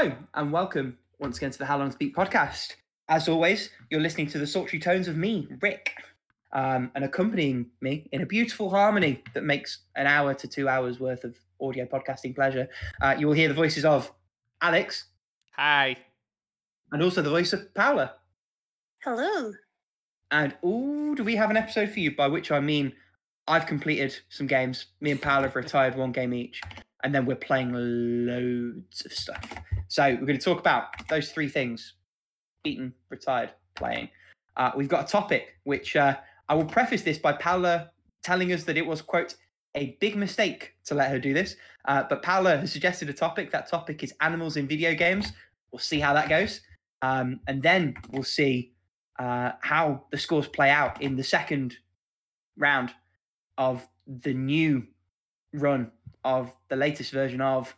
Hello and welcome once again to the How Long to Beat podcast. As always, you're listening to the sultry tones of me, Rick, um, and accompanying me in a beautiful harmony that makes an hour to two hours worth of audio podcasting pleasure. Uh, you will hear the voices of Alex Hi. and also the voice of Paula. Hello. And oh, do we have an episode for you? By which I mean, I've completed some games. Me and Paula have retired one game each, and then we're playing loads of stuff. So we're going to talk about those three things: beaten, retired, playing. Uh, we've got a topic which uh, I will preface this by Paula telling us that it was quote a big mistake to let her do this. Uh, but Paula has suggested a topic. That topic is animals in video games. We'll see how that goes, um, and then we'll see uh, how the scores play out in the second round of the new run of the latest version of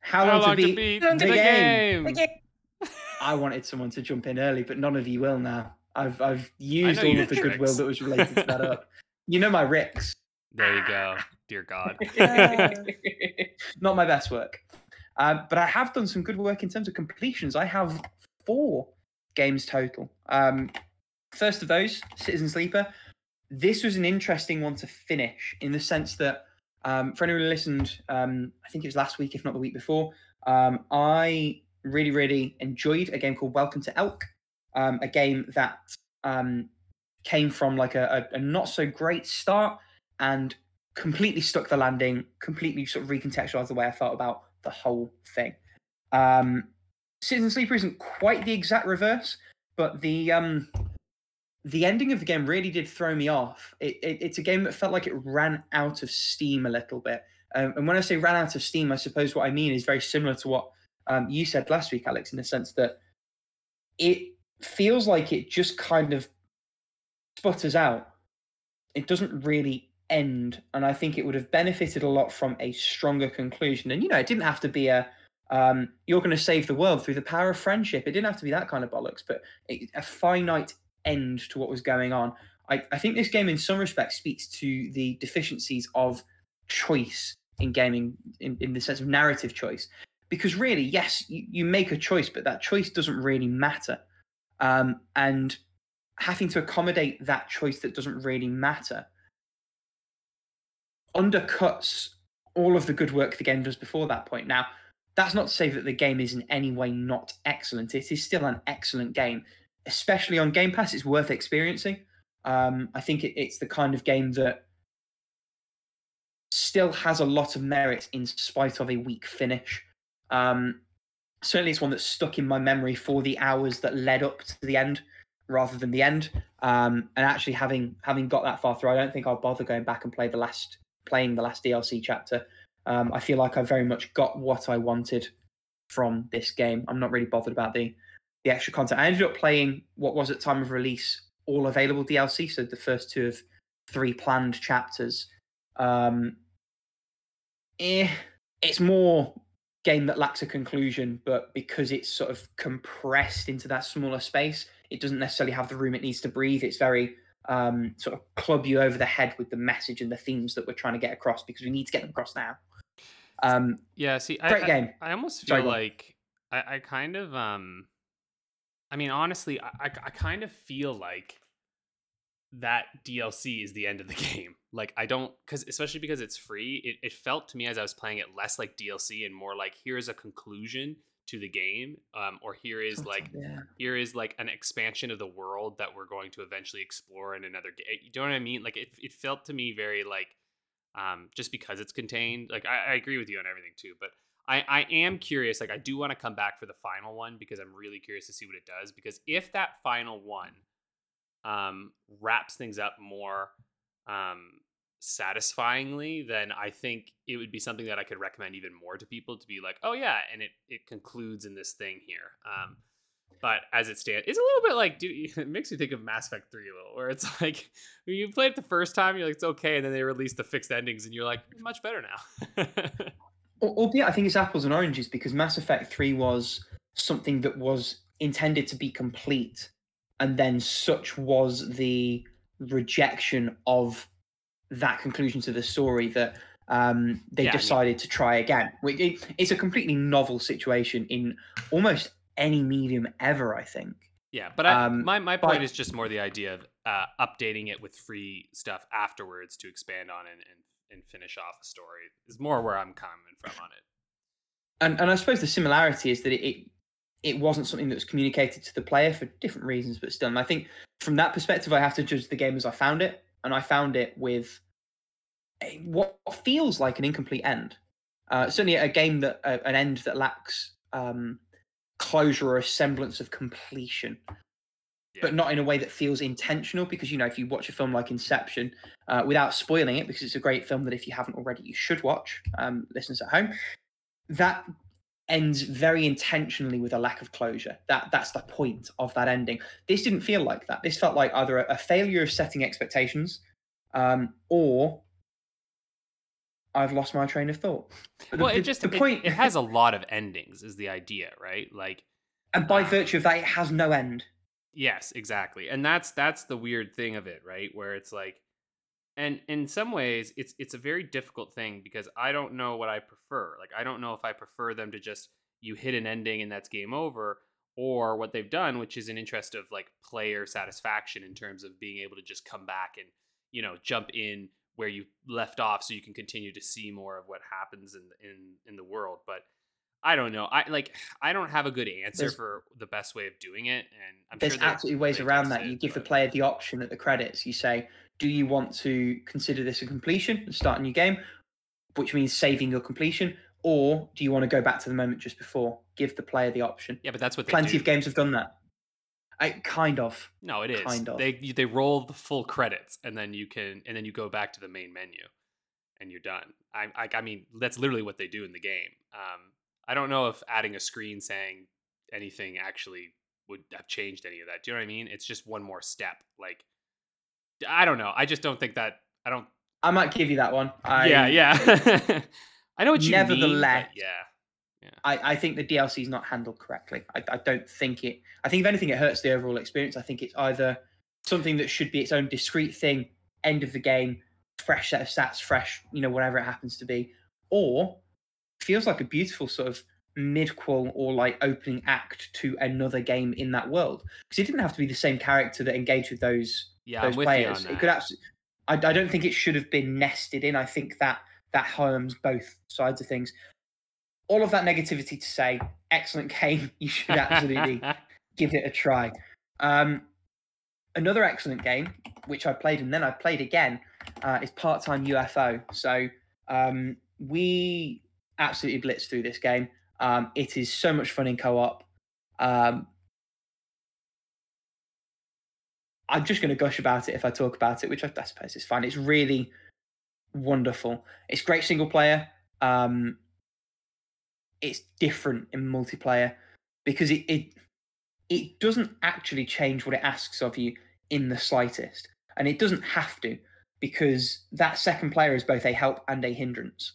How, How Long, long to to Beat, beat the, the game. game? Okay. I wanted someone to jump in early, but none of you will now. I've I've used all of the goodwill that was related to that up. You know my Ricks. There you go. Dear God. Not my best work. Um, but I have done some good work in terms of completions. I have four games total. Um, first of those, Citizen Sleeper. This was an interesting one to finish in the sense that um, for anyone who listened, um, I think it was last week, if not the week before, um, I really, really enjoyed a game called Welcome to Elk, um, a game that um, came from like a, a, a not so great start and completely stuck the landing, completely sort of recontextualized the way I felt about the whole thing. Um, Citizen Sleeper isn't quite the exact reverse, but the um, the ending of the game really did throw me off. It, it, it's a game that felt like it ran out of steam a little bit. Um, and when I say ran out of steam, I suppose what I mean is very similar to what um, you said last week, Alex, in the sense that it feels like it just kind of sputters out. It doesn't really end, and I think it would have benefited a lot from a stronger conclusion. And you know, it didn't have to be a um, you're going to save the world through the power of friendship. It didn't have to be that kind of bollocks, but a finite end to what was going on. I, I think this game, in some respects, speaks to the deficiencies of choice in gaming, in, in the sense of narrative choice. Because really, yes, you, you make a choice, but that choice doesn't really matter. Um, and having to accommodate that choice that doesn't really matter undercuts all of the good work the game does before that point. Now, that's not to say that the game is in any way not excellent. It is still an excellent game, especially on Game Pass. It's worth experiencing. Um, I think it, it's the kind of game that still has a lot of merit in spite of a weak finish. Um, certainly, it's one that's stuck in my memory for the hours that led up to the end rather than the end. Um, and actually, having having got that far through, I don't think I'll bother going back and play the last playing the last DLC chapter. Um, I feel like I very much got what I wanted from this game. I'm not really bothered about the the extra content. I ended up playing what was at time of release all available DLC, so the first two of three planned chapters. Um, eh, it's more game that lacks a conclusion, but because it's sort of compressed into that smaller space, it doesn't necessarily have the room it needs to breathe. It's very um, sort of club you over the head with the message and the themes that we're trying to get across because we need to get them across now. Um, Yeah, see, Great I, game. I, I almost feel on. like I, I kind of um I mean honestly, I, I I kind of feel like that DLC is the end of the game. Like I don't cuz especially because it's free, it, it felt to me as I was playing it less like DLC and more like here's a conclusion to the game um or here is like here is like an expansion of the world that we're going to eventually explore in another game. You know what I mean? Like it, it felt to me very like um, just because it's contained. Like I, I agree with you on everything too, but I, I am curious. Like I do want to come back for the final one because I'm really curious to see what it does. Because if that final one um, wraps things up more um, satisfyingly, then I think it would be something that I could recommend even more to people to be like, oh yeah, and it it concludes in this thing here. Um, but as it stands, it's a little bit like, dude, it makes me think of Mass Effect 3 a little, where it's like, you play it the first time, you're like, it's okay. And then they release the fixed endings, and you're like, much better now. Al- Albeit, I think it's apples and oranges because Mass Effect 3 was something that was intended to be complete, and then such was the rejection of that conclusion to the story that um, they Yeah, I mean- decided to try again. It's a completely novel situation in almost any medium ever, I think. Yeah, but I, Um, my my point but- is just more the idea of uh, updating it with free stuff afterwards to expand on it and and finish off a story is more where I'm coming from on it. And and I suppose the similarity is that it, it it wasn't something that was communicated to the player for different reasons, but still. And I think from that perspective, I have to judge the game as I found it, and I found it with a, what feels like an incomplete end. Uh, certainly, a game that uh, an end that lacks um, closure or a semblance of completion. Yeah. But not in a way that feels intentional, because you know, if you watch a film like Inception, uh, without spoiling it, because it's a great film that if you haven't already, you should watch. Um, listeners at home, that ends very intentionally with a lack of closure. That that's the point of that ending. This didn't feel like that. This felt like either a, a failure of setting expectations, um, or I've lost my train of thought. But well, the, it just the it- point, it, has a lot of endings is the idea, right? Like and by virtue of that, it has no end. Yes, exactly. And that's that's the weird thing of it, right? Where it's like and in some ways it's it's a very difficult thing because I don't know what I prefer. Like I don't know if I prefer them to just you hit an ending and that's game over or what they've done which is an interest of like player satisfaction in terms of being able to just come back and you know jump in where you left off so you can continue to see more of what happens in in in the world but I don't know. I like. I don't have a good answer There's- for the best way of doing it, and I'm There's sure absolutely ways around that. it, You give the player the option at the credits. You say, "Do you want to consider this a completion and start a new game?" Which means saving your completion, or do you want to go back to the moment just before? Give the player the option. Yeah, but that's what they Plenty of games have done that. I kind of. No, it is. kind of. They they roll the full credits, and then you can and then you go back to the main menu, and you're done. I I, I mean that's literally what they do in the game. Um, I don't know if adding a screen saying anything actually would have changed any of that. Do you know what I mean? It's just one more step. Like I don't know. I just don't think that. I don't. I might give you that one. I, yeah, yeah. I know what you mean. but Nevertheless, yeah. I, I think the DLC is not handled correctly. I, I don't think it. I think if anything, it hurts the overall experience. I think it's either something that should be its own discrete thing, end of the game, fresh set of stats, fresh, you know, whatever it happens to be, or feels like a beautiful sort of midquel or like opening act to another game in that world. Because it didn't have to be the same character that engaged with those Yeah, those players. It could absolutely. I, I don't think it should have been nested in. I think that that harms both sides of things. All of that negativity to say, excellent game. You should absolutely give it a try. Um, another excellent game, which I played and then I played again, uh, is Part Time UFO. So um, we absolutely blitz through this game. Um, it is so much fun in co op. Um, I'm just going to gush about it if I talk about it, which I, I suppose is fine. It's really wonderful. It's great single player. Um, it's different in multiplayer because it, it it doesn't actually change what it asks of you in the slightest, and it doesn't have to because that second player is both a help and a hindrance.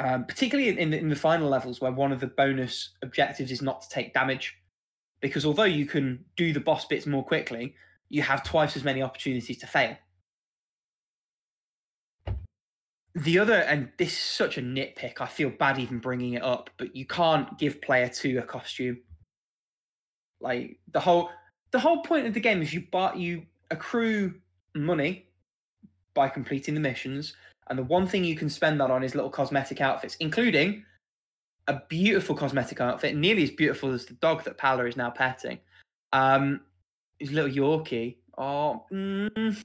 Um, particularly in, in, the, in the final levels, where one of the bonus objectives is not to take damage, because although you can do the boss bits more quickly, you have twice as many opportunities to fail. The other, and this is such a nitpick, I feel bad even bringing it up, but you can't give player two a costume. Like the whole, the whole point of the game is you buy, you accrue money by completing the missions, and the one thing you can spend that on is little cosmetic outfits, including a beautiful cosmetic outfit, nearly as beautiful as the dog that Paula is now petting. Um, his little Yorkie. Oh, mm,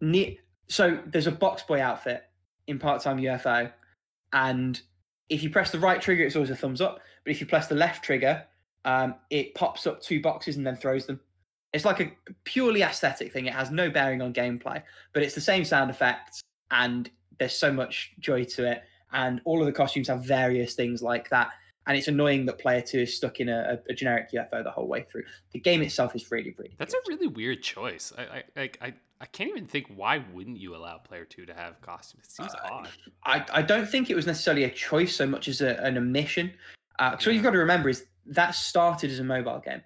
ne- so there's a box boy outfit in part time UFO, and if you press the right trigger, it's always a thumbs up. But if you press the left trigger, um, it pops up two boxes and then throws them. It's like a purely aesthetic thing. It has no bearing on gameplay, but it's the same sound effects, and there's so much joy to it. And all of the costumes have various things like that. And it's annoying that player two is stuck in a, a generic UFO the whole way through. The game itself is really, really. That's good. a really weird choice. I I I, I can't even think why wouldn't you allow player two to have costumes? It seems Uh, odd. I, I don't think it was necessarily a choice so much as a, an omission. Uh, so what you've got to remember is that started as a mobile game,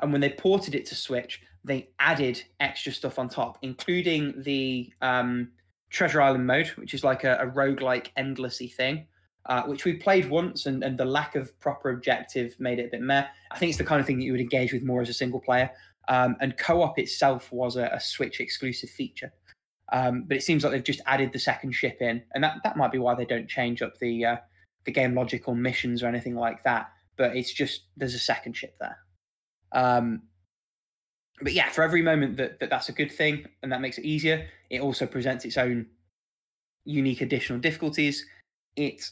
and when they ported it to Switch, they added extra stuff on top, including the um, Treasure Island mode, which is like a, a roguelike endlessy thing, uh, which we played once, and, and the lack of proper objective made it a bit meh. I think it's the kind of thing that you would engage with more as a single player. Um, and co-op itself was a, a Switch exclusive feature. Um, but it seems like they've just added the second ship in, and that, that might be why they don't change up the uh, the game logic or missions or anything like that. But it's just there's a second ship there. Um, but yeah, for every moment that, that that's a good thing and that makes it easier, it also presents its own unique additional difficulties. It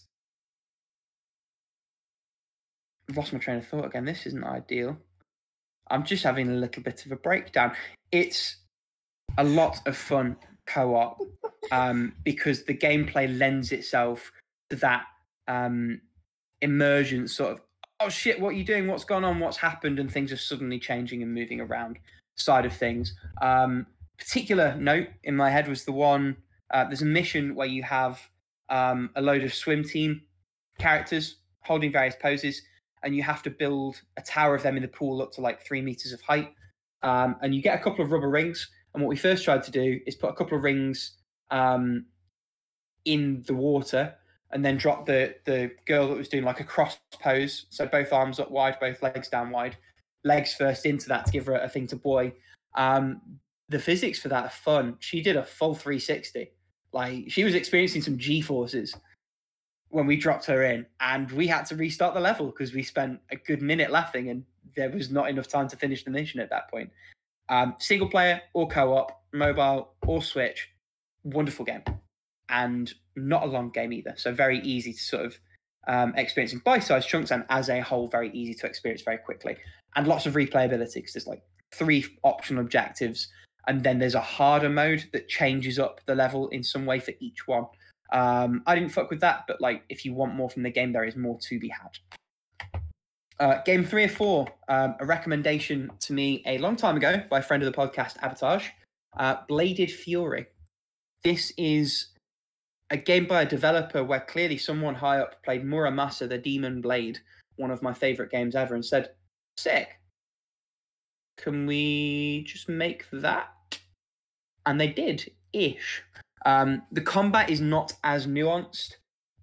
I've lost my train of thought again. This isn't ideal. I'm just having a little bit of a breakdown. It's a lot of fun co-op um, because the gameplay lends itself to that um, immersion sort of oh shit what are you doing? What's gone on? What's happened? And things are suddenly changing and moving around side of things. Um, particular note in my head was the one uh, there's a mission where you have um, a load of swim team characters holding various poses and you have to build a tower of them in the pool up to like three meters of height. Um, and you get a couple of rubber rings and what we first tried to do is put a couple of rings um, in the water and then drop the the girl that was doing like a cross pose, so both arms up wide, both legs down wide, legs first into that to give her a thing to buoy. Um, the physics for that are fun. She did a full 360. Like she was experiencing some G forces when we dropped her in, and we had to restart the level because we spent a good minute laughing, and there was not enough time to finish the mission at that point. Um, single player or co-op, mobile or Switch, wonderful game, and not a long game either. So very easy to sort of um, experience in bite-sized chunks, and as a whole, very easy to experience very quickly, and lots of replayability because there's like three optional objectives, and then there's a harder mode that changes up the level in some way for each one. Um, I didn't fuck with that, but like if you want more from the game, there is more to be had. Uh, game three or four, um, a recommendation to me a long time ago by a friend of the podcast, Abatage, uh, Bladed Fury. This is a game by a developer where clearly someone high up played Muramasa the Demon Blade, one of my favorite games ever, and said, Sick. Can we just make that? And they did ish. Um, the combat is not as nuanced.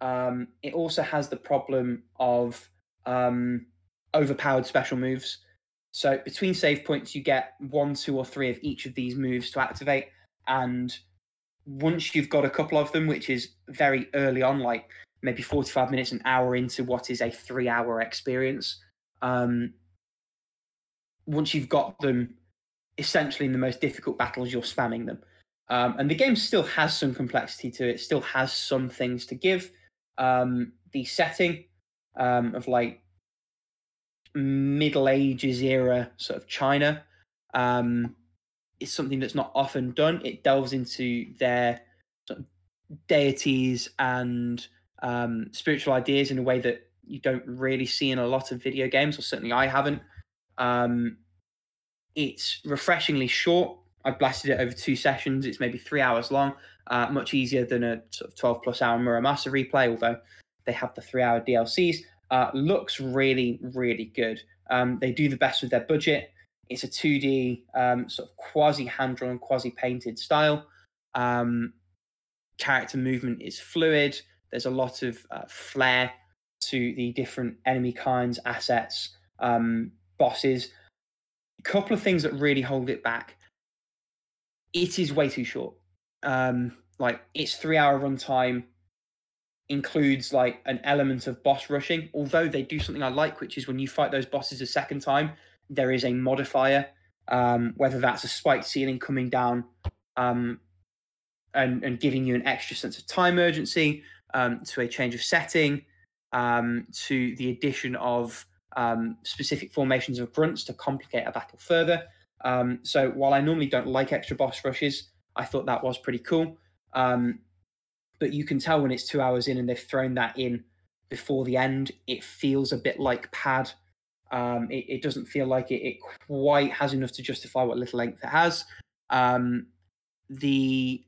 Um, it also has the problem of um, overpowered special moves. So between save points, you get one, two, or three of each of these moves to activate. And once you've got a couple of them, which is very early on, like maybe 45 minutes, an hour into what is a three hour experience, um, once you've got them essentially in the most difficult battles, you're spamming them. Um, and the game still has some complexity to it, still has some things to give. Um, the setting um, of like Middle Ages era sort of China um, is something that's not often done. It delves into their deities and um, spiritual ideas in a way that you don't really see in a lot of video games, or certainly I haven't. Um, it's refreshingly short. I blasted it over two sessions. It's maybe three hours long, uh, much easier than a sort of 12 plus hour Muramasa replay, although they have the three hour DLCs uh, looks really, really good. Um, they do the best with their budget. It's a 2D um, sort of quasi hand drawn, quasi painted style. Um, character movement is fluid. There's a lot of uh, flair to the different enemy kinds, assets, um, bosses. A couple of things that really hold it back. It is way too short. Um, like it's three hour runtime includes like an element of boss rushing. Although they do something I like, which is when you fight those bosses a second time, there is a modifier, um, whether that's a spiked ceiling coming down um, and, and giving you an extra sense of time urgency, um, to a change of setting, um, to the addition of um, specific formations of grunts to complicate a battle further. Um, so while I normally don't like extra boss rushes, I thought that was pretty cool. But you can tell when it's two hours in and they've thrown that in before the end. It feels a bit like pad. Um, it, it, doesn't feel like it, it, quite has enough to justify what little length it has. Um, the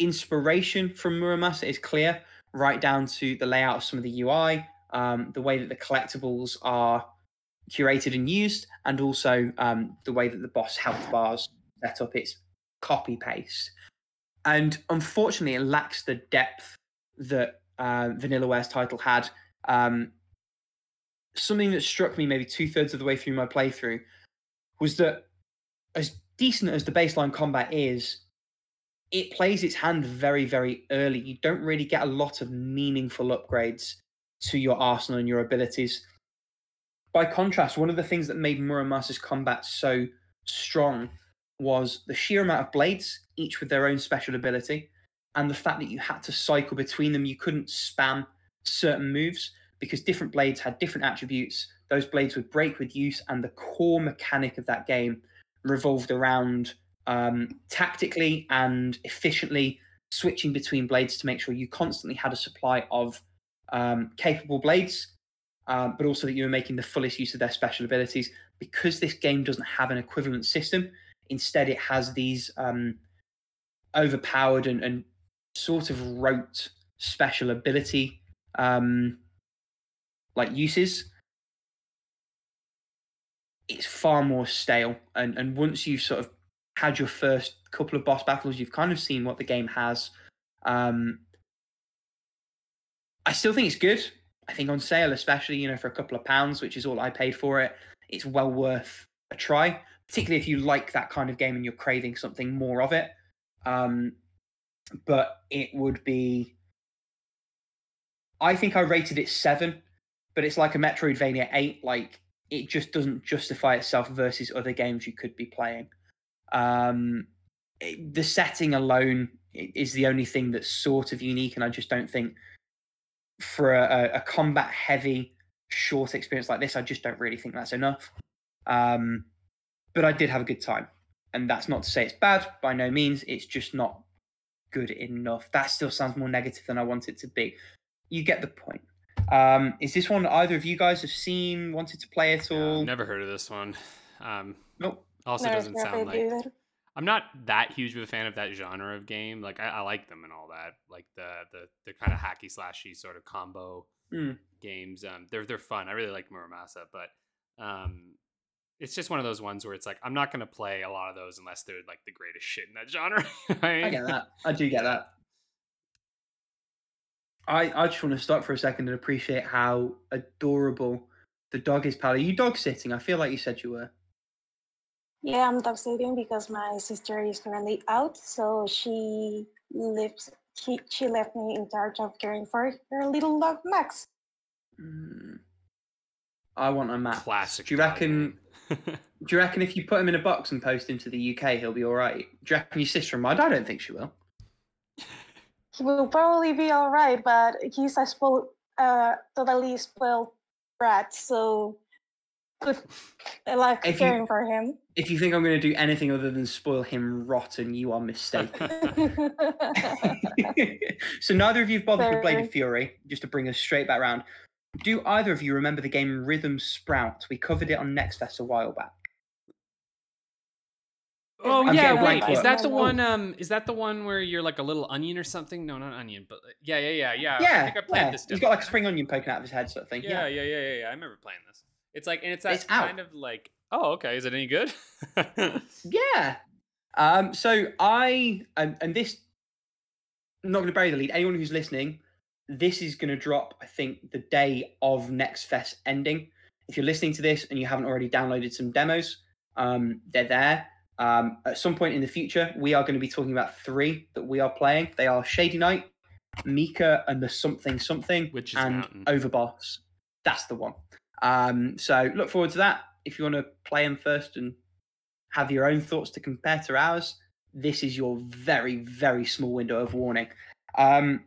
inspiration from Muramasa is clear, right down to the layout of some of the UI, um, the way that the collectibles are curated and used, and also um, the way that the boss health bars set up. It's copy paste. and unfortunately, it lacks the depth that uh, Vanillaware's title had. Um, something that struck me maybe two thirds of the way through my playthrough was that as decent as the baseline combat is, it plays its hand very, very early. You don't really get a lot of meaningful upgrades to your arsenal and your abilities. By contrast, one of the things that made Muramasa's combat so strong was the sheer amount of blades, each with their own special ability, and the fact that you had to cycle between them. You couldn't spam certain moves because different blades had different attributes. Those blades would break with use, and the core mechanic of that game revolved around um, tactically and efficiently switching between blades to make sure you constantly had a supply of um, capable blades, uh, but also that you were making the fullest use of their special abilities. Because this game doesn't have an equivalent system, instead it has these um, overpowered and, and, sort of rote special ability um, like uses. It's far more stale, and and once you've sort of had your first couple of boss battles, you've kind of seen what the game has. Um, I still think it's good. I think on sale, especially you know for a couple of pounds, which is all I paid for it, it's well worth a try. Particularly if you like that kind of game and you're craving something more of it. Um, but it would be. I think I rated it seven, but it's like a Metroidvania eight. Like it just doesn't justify itself versus other games you could be playing. Um, it, the setting alone is the only thing that's sort of unique, and I just don't think for a, a combat heavy short experience like this, I just don't really think that's enough. Um, but I did have a good time, and that's not to say it's bad by no means. It's just not good enough. That still sounds more negative than I want it to be. You get the point. Um, is this one either of you guys have seen, wanted to play at all? Yeah, never heard of this one. Um, nope. Also, no, doesn't sound like. I'm not that huge of a fan of that genre of game. Like I, I like them and all that. Like the the the kind of hacky slashy sort of combo mm. games. Um, they're they're fun. I really like Muramasa, but um, it's just one of those ones where it's like I'm not gonna play a lot of those unless they're like the greatest shit in that genre. I get that. I do get that. I I just want to stop for a second and appreciate how adorable the dog is, Pally. You dog sitting? I feel like you said you were. Yeah, I'm dog sitting because my sister is currently out, so she lives. She she left me in charge of caring for her little dog Max. Mm. I want a Max. Classic. Do you reckon? do you reckon if you put him in a box and post him to the UK, he'll be all right? Do you reckon your sister mind? I don't think she will. He will probably be all right, but he's a spoiled, uh, totally spoiled brat, so I like if caring you, for him. If you think I'm going to do anything other than spoil him rotten, you are mistaken. so neither of you have bothered Fair. with Bladed Fury, just to bring us straight back around. Do either of you remember the game Rhythm Sprout? We covered it on Next Fest a while back. Oh I'm yeah, wait, is that the one? Um, is that the one where you're like a little onion or something? No, not onion, but yeah, yeah, yeah, yeah. Yeah, I think I played yeah. this. He's got like a spring onion poking out of his head, sort of thing. Yeah, yeah, yeah, yeah, yeah. I remember playing this. It's like, and it's that it's kind out. of like, oh, okay, is it any good? yeah. Um. So I and, and this, I'm not going to bury the lead. Anyone who's listening, this is going to drop. I think the day of Next Fest ending. If you're listening to this and you haven't already downloaded some demos, um, they're there. Um, at some point in the future, we are going to be talking about three that we are playing. They are Shady Knight, Mika, and the Something Something, which is and Mountain. Overboss. That's the one. Um, so look forward to that. If you want to play them first and have your own thoughts to compare to ours, this is your very, very small window of warning. Um,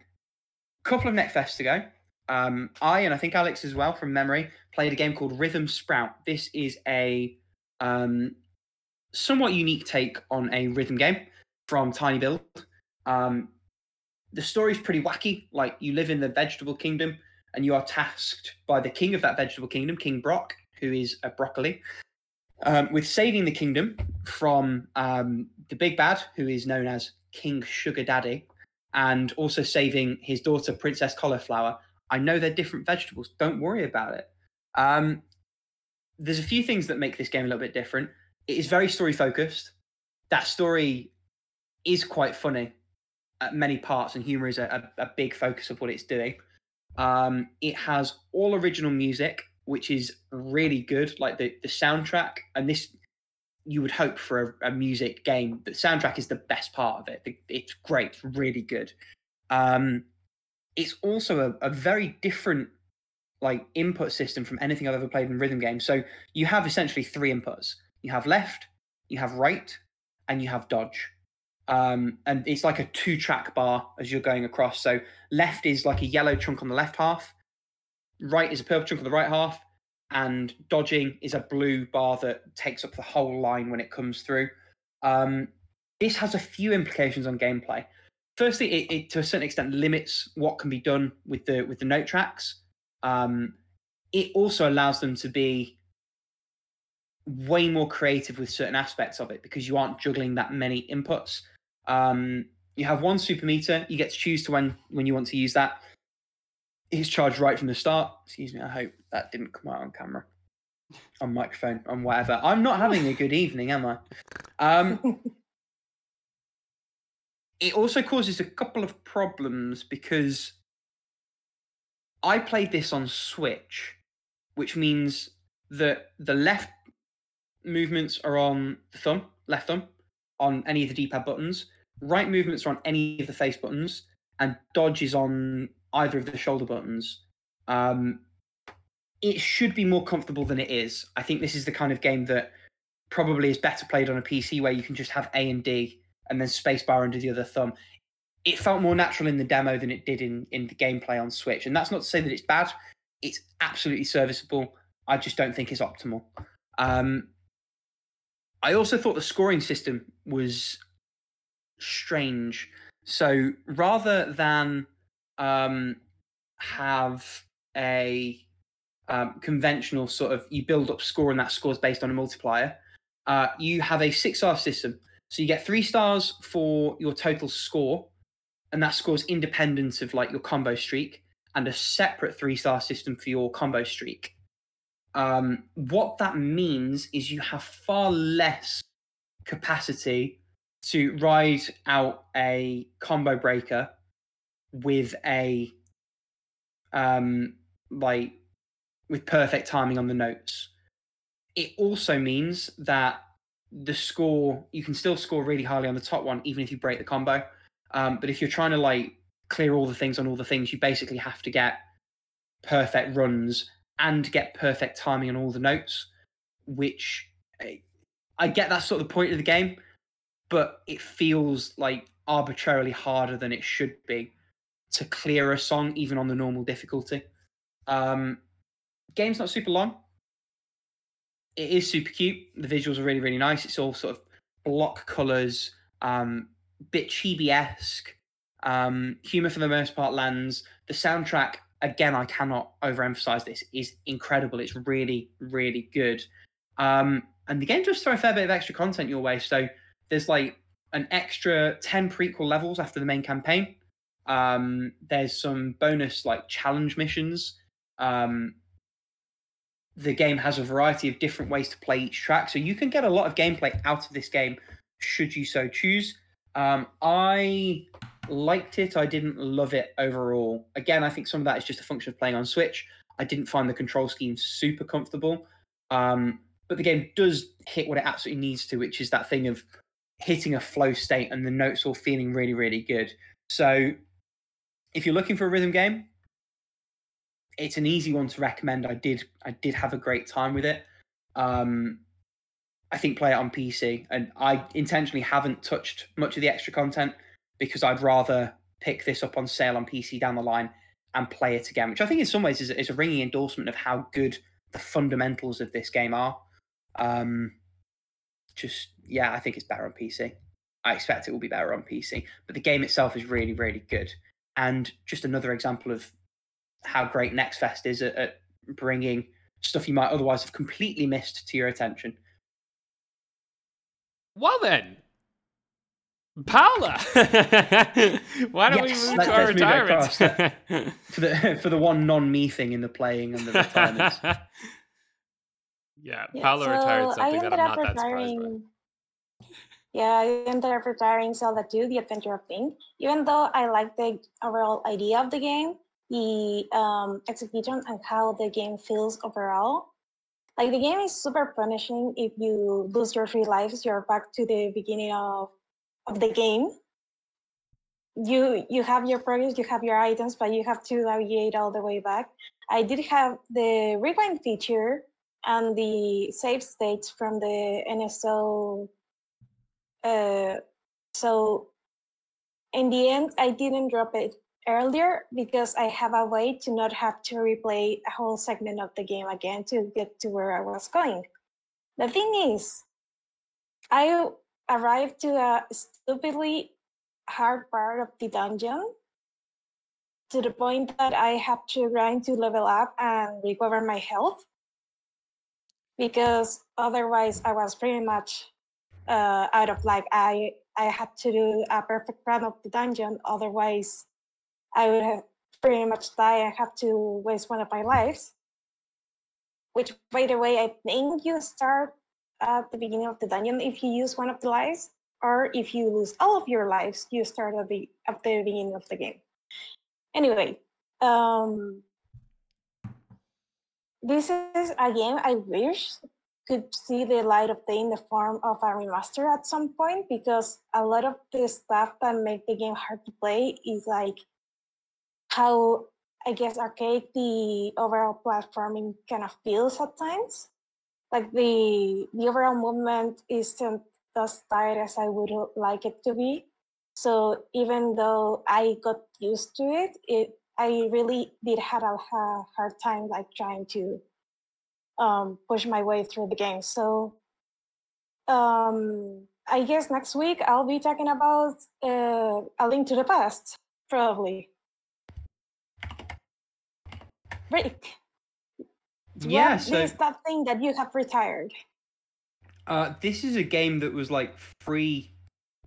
couple of Next to go. Um, I and I think Alex as well, from memory, played a game called Rhythm Sprout. This is a um, somewhat unique take on a rhythm game from Tiny Build. Um, the story's pretty wacky. Like you live in the vegetable kingdom, and you are tasked by the king of that vegetable kingdom, King Brock, who is a broccoli, um, with saving the kingdom from um, the big bad, who is known as King Sugar Daddy, and also saving his daughter, Princess Cauliflower. I know they're different vegetables. Don't worry about it. Um, there's a few things that make this game a little bit different. It is very story focused. That story is quite funny. at many parts, and humor is a, a, a big focus of what it's doing. Um, it has all original music, which is really good. Like the the soundtrack, and this you would hope for a, a music game. The soundtrack is the best part of it. It's great, it's really good. Um, it's also a, a very different like input system from anything I've ever played in rhythm games. So you have essentially three inputs. You have left, you have right, and you have dodge. Um, and it's like a two track bar as you're going across. So left is like a yellow chunk on the left half, right is a purple chunk on the right half, and dodging is a blue bar that takes up the whole line when it comes through. Um, this has a few implications on gameplay. Firstly, it, it, to a certain extent limits what can be done with the with the note tracks. Um, it also allows them to be way more creative with certain aspects of it because you aren't juggling that many inputs. Um, you have one super meter. You get to choose to when when you want to use that. It's charged right from the start. Excuse me. I hope that didn't come out on camera, on microphone, on whatever. I'm not having a good evening, am I? Um, it also causes a couple of problems because I played this on Switch, which means that the left movements are on the thumb, left thumb, on any of the D-pad buttons. Right movements are on any of the face buttons, and dodge is on either of the shoulder buttons. Um, it should be more comfortable than it is. I think this is the kind of game that probably is better played on a PC where you can just have A and D and then spacebar under the other thumb. It felt more natural in the demo than it did in, in the gameplay on Switch. And that's not to say that it's bad. It's absolutely serviceable. I just don't think it's optimal. Um, I also thought the scoring system was strange. So rather than um, have a um, conventional sort of you build up score and that score is based on a multiplier, uh, you have a six star system. So you get three stars for your total score, and that score is independent of like your combo streak, and a separate three star system for your combo streak. Um, what that means is you have far less capacity to ride out a combo breaker with a um like with perfect timing on the notes. It also means that the score you can still score really highly on the top one even if you break the combo. Um, but if you're trying to like clear all the things on all the things, you basically have to get perfect runs and get perfect timing on all the notes, which eh, I get that's sort of the point of the game, but it feels like arbitrarily harder than it should be to clear a song even on the normal difficulty. Um, game's not super long. It is super cute. The visuals are really, really nice. It's all sort of block colors, um, bit chibi esque. Um, humor for the most part lands. The soundtrack again, I cannot overemphasize this, is incredible. It's really, really good. Um, and the game does throw a fair bit of extra content your way. So there's like an extra 10 prequel levels after the main campaign. Um, there's some bonus like challenge missions. Um, the game has a variety of different ways to play each track. So you can get a lot of gameplay out of this game should you so choose. Um, I liked it. I didn't love it overall. Again, I think some of that is just a function of playing on Switch. I didn't find the control scheme super comfortable. Um, but the game does hit what it absolutely needs to, which is that thing of hitting a flow state and the notes all feeling really, really good. So if you're looking for a rhythm game, it's an easy one to recommend. I did I did have a great time with it. Um, I think play it on PC, and I intentionally haven't touched much of the extra content because I'd rather pick this up on sale on PC down the line and play it again, which I think in some ways is, is a ringing endorsement of how good the fundamentals of this game are. Um, just yeah, I think it's better on PC. I expect it will be better on PC, but the game itself is really, really good. And just another example of how great Next Fest is at, at bringing stuff you might otherwise have completely missed to your attention. Well then, Paula, why don't yes, we move to our retirement for the for the one non me thing in the playing and the retirements? yeah, yeah, Paula so retired something that I'm not that surprised by. Yeah, I ended up retiring Zelda 2, The Adventure of Link. Even though I like the overall idea of the game, the um, execution and how the game feels overall. Like the game is super punishing if you lose your three lives, you're back to the beginning of, of the game. You you have your progress, you have your items, but you have to navigate all the way back. I did have the rewind feature and the save states from the NSO uh, so in the end, I didn't drop it earlier because I have a way to not have to replay a whole segment of the game again to get to where I was going. The thing is, I arrived to a stupidly hard part of the dungeon to the point that I had to grind to level up and recover my health because otherwise I was pretty much uh, out of like I I had to do a perfect run of the dungeon, otherwise I would have pretty much die. I have to waste one of my lives. Which, by the way, I think you start at the beginning of the dungeon if you use one of the lives, or if you lose all of your lives, you start at the at the beginning of the game. Anyway, um, this is a game I wish could see the light of day in the form of a remaster at some point because a lot of the stuff that make the game hard to play is like how I guess archaic the overall platforming kind of feels at times. Like the the overall movement isn't as tight as I would like it to be. So even though I got used to it, it I really did have a, hard time like trying to um, push my way through the game. So um, I guess next week I'll be talking about uh, A Link to the Past, probably. Rick, Yeah, what so is that thing that you have retired? uh, this is a game that was like free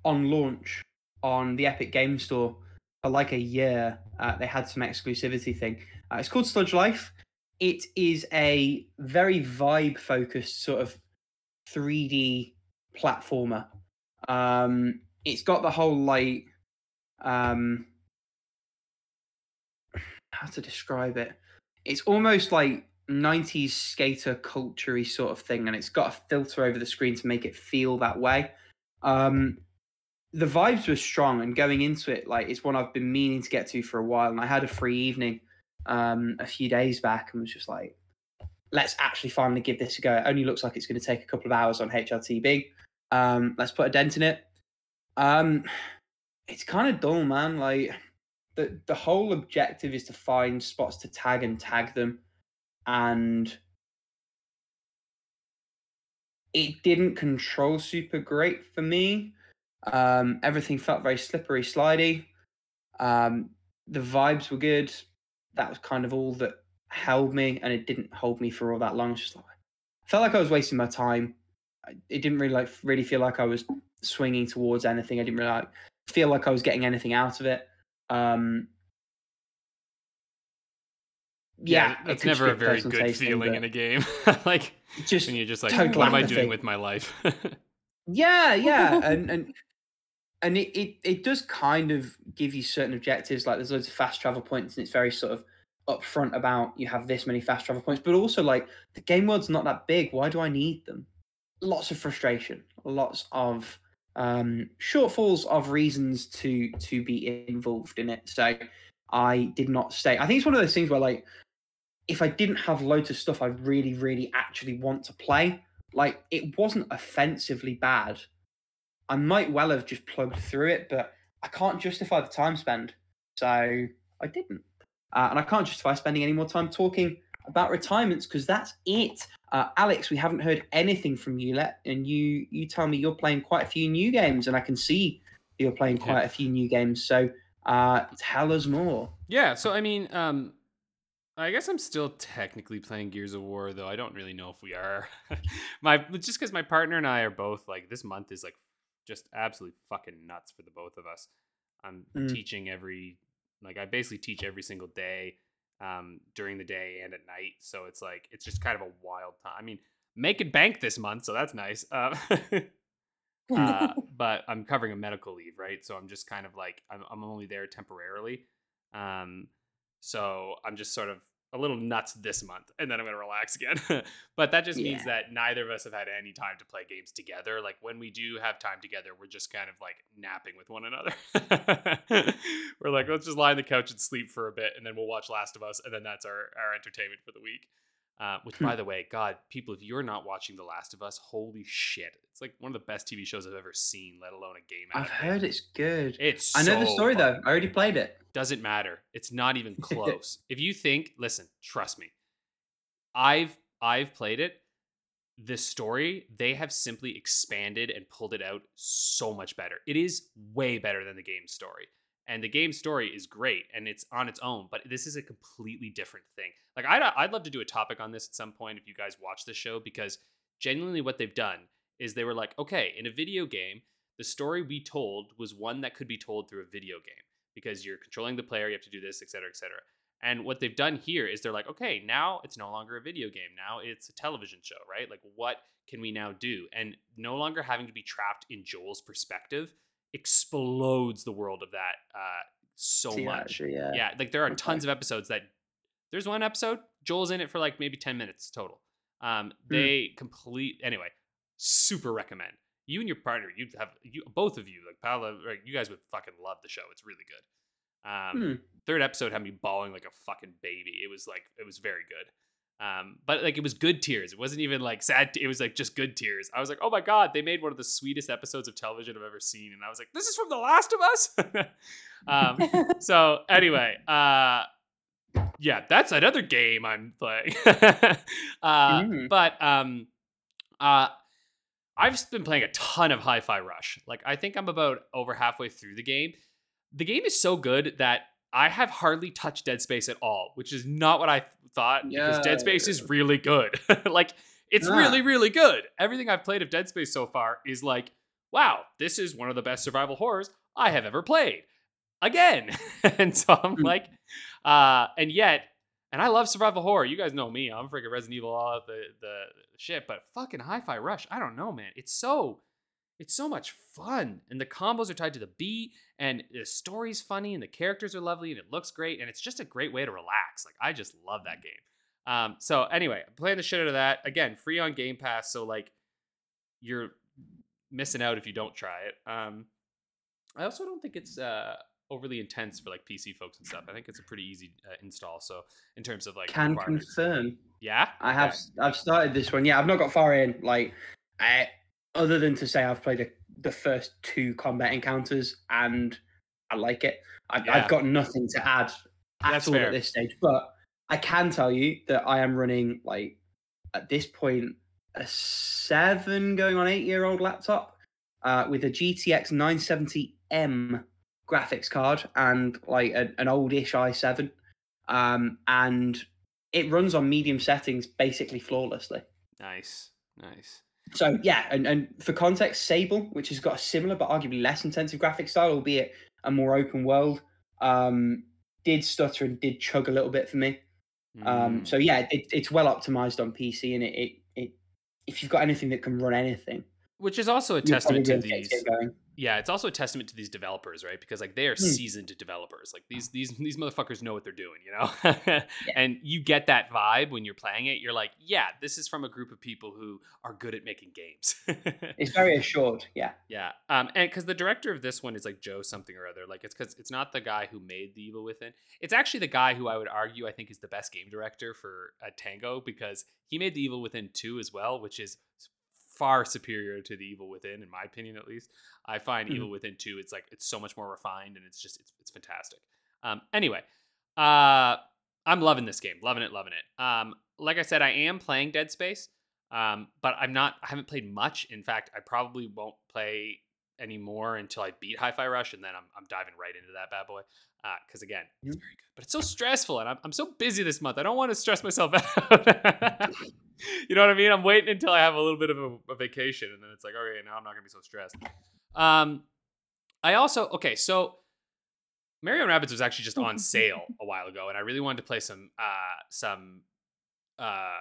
on launch on the Epic Game Store for like a year. Uh, they had some exclusivity thing. Uh, it's called Sludge Life. It is a very vibe focused sort of 3D platformer. Um, it's got the whole like um, how to describe it. It's almost like 90s skater culture sort of thing, and it's got a filter over the screen to make it feel that way. Um, the vibes were strong, and going into it, like it's one I've been meaning to get to for a while. And I had a free evening um, a few days back, and was just like, let's actually finally give this a go. It only looks like it's going to take a couple of hours on HLTB. Um, let's put a dent in it. Um, it's kind of dull, man. Like the the whole objective is to find spots to tag and tag them, and it didn't control super great for me. Um, everything felt very slippery, slidey. Um, the vibes were good. That was kind of all that held me, and it didn't hold me for all that long. Just like I felt like I was wasting my time. It didn't really like really feel like I was swinging towards anything. I didn't really like, feel like I was getting anything out of it. Um, yeah, it that's could never a very good feeling in a game. like Just when you're just like, what am I doing with my life? Yeah, yeah, and and and it, it it does kind of give you certain objectives. Like there's loads of fast travel points, and it's very sort of upfront about you have this many fast travel points. But also, like the game world's not that big. Why do I need them? Lots of frustration, lots of um, shortfalls of reasons to to be involved in it. So I did not stay. I think it's one of those things where like if I didn't have loads of stuff I really, really actually want to play, like it wasn't offensively bad. I might well have just plugged through it, but I can't justify the time spend, so I didn't. Uh, and I can't justify spending any more time talking about retirements because that's it. Uh, Alex, we haven't heard anything from you yet, and you you tell me you're playing quite a few new games, and I can see you're playing Yeah. quite a few new games. So uh, tell us more. Yeah, so I mean, um, I guess I'm still technically playing Gears of War, though I don't really know if we are. my just because my partner and I are both like this month is like just absolutely fucking nuts for the both of us. I'm Mm. teaching every like I basically teach every single day, um, during the day and at night. So it's like it's just kind of a wild time. I mean, making bank this month, so that's nice. Uh, uh, but I'm covering a medical leave, right? So I'm just kind of like I'm, I'm only there temporarily. Um, so I'm just sort of a little nuts this month, and then I'm gonna relax again. but that just means that neither of us have had any time to play games together. Like when we do have time together, we're just kind of like napping with one another. we're like, let's just lie on the couch and sleep for a bit, and then we'll watch Last of Us, and then that's our our entertainment for the week. Uh, which, Hmm. by the way, God, people, if you're not watching The Last of Us, holy shit! It's like one of the best TV shows I've ever seen, let alone a game. I've heard it's good. It's. I know the story fun. though. I already played it. Doesn't matter. It's not even close. if you think, listen, trust me. I've I've played it. The story they have simply expanded and pulled it out so much better. It is way better than the game story. And the game story is great and it's on its own, but this is a completely different thing. Like I'd I'd love to do a topic on this at some point if you guys watch the show because genuinely what they've done is they were like, okay, in a video game, the story we told was one that could be told through a video game because you're controlling the player, you have to do this, etc cetera, et cetera. And what they've done here is they're like, okay, now it's no longer a video game. Now it's a television show, right? Like, what can we now do? And no longer having to be trapped in Joel's perspective explodes the world of that uh, so much. yeah. Yeah, like there are Okay. tons of episodes that there's one episode Joel's in it for like maybe 10 minutes total. Um Hmm. they complete anyway, super recommend. You and your partner, You'd have you both of you, like Paula, like, you guys would fucking love the show. It's really good. Um Hmm. third episode had me bawling like a fucking baby. It was like it was very good. Um, but like it was good tears. It wasn't even like sad. T- it was like just good tears. I was like, oh my god, they made one of the sweetest episodes of television I've ever seen, and I was like, this is from The Last of Us. um, so anyway, uh, yeah, that's another game I'm playing. uh, Mm. But um, uh, I've been playing a ton of Hi-Fi Rush. Like I think I'm about over halfway through the game. The game is so good that I have hardly touched Dead Space at all, which is not what I th- thought because Dead Space is really good. like it's Ah. really really good. Everything I've played of Dead Space so far is like, wow, this is one of the best survival horrors I have ever played. Again. and so I'm Hmm. like uh and yet and I love survival horror. You guys know me. I'm freaking Resident Evil all the the shit, but fucking Hi-Fi Rush, I don't know, man. It's so it's so much fun. And the combos are tied to the beat and the story's funny and the characters are lovely and it looks great and it's just a great way to relax. Like I just love that game. Um so anyway, I'm playing the shit out of that. Again, free on Game Pass, so like you're missing out if you don't try it. Um I also don't think it's uh overly intense for like PC folks and stuff. I think it's a pretty easy uh, install. So in terms of like Can confirm. yeah, I have Okay. I've started this one. Yeah, I've not got far in. Like, I, other than to say I've played a, the first two combat encounters and I like it. I've, Yeah. I've got nothing to add at That's all fair. at this stage. But I can tell you that I am running like at this point a seven going on eight year old laptop uh, with a GTX 970M graphics card and like a, an oldish i7, um, and it runs on medium settings basically flawlessly. nice, nice. So yeah, and, and for context, Sable, which has got a similar but arguably less intensive graphic style, albeit a more open world, um, did stutter and did chug a little bit for me. Um, Mm. so yeah, it, it's well optimized on PC, and it, it it if you've got anything that can run anything, which is also a testament to these. Yeah, it's also a testament to these developers, right? Because like they are Hmm. seasoned developers. Like these these these motherfuckers know what they're doing, you know. And you get that vibe when you're playing it. You're like, yeah, this is from a group of people who are good at making games. It's very assured. Yeah. Yeah, um, and because the director of this one is like Joe something or other. Like it's because it's not the guy who made The Evil Within. It's actually the guy who I would argue I think is the best game director for uh, Tango because he made The Evil Within two as well, which is far superior to The Evil Within in my opinion at least. I find Mhm. Evil Within two it's like it's so much more refined and it's just it's it's fantastic. Um, anyway, uh, I'm loving this game, loving it, loving it. Um, like I said, I am playing Dead Space. Um, but I'm not. I haven't played much. In fact, I probably won't play anymore until I beat Hi-Fi Rush, and then I'm, I'm diving right into that bad boy. Because again, it's Mhm. very good, but it's so stressful, and I'm I'm so busy this month. I don't want to stress myself out. you know what I mean? I'm waiting until I have a little bit of a, a vacation, and then it's like, okay, now I'm not gonna be so stressed. Um, I also okay, so Mario and Rabbids was actually just on sale a while ago, and I really wanted to play some uh some uh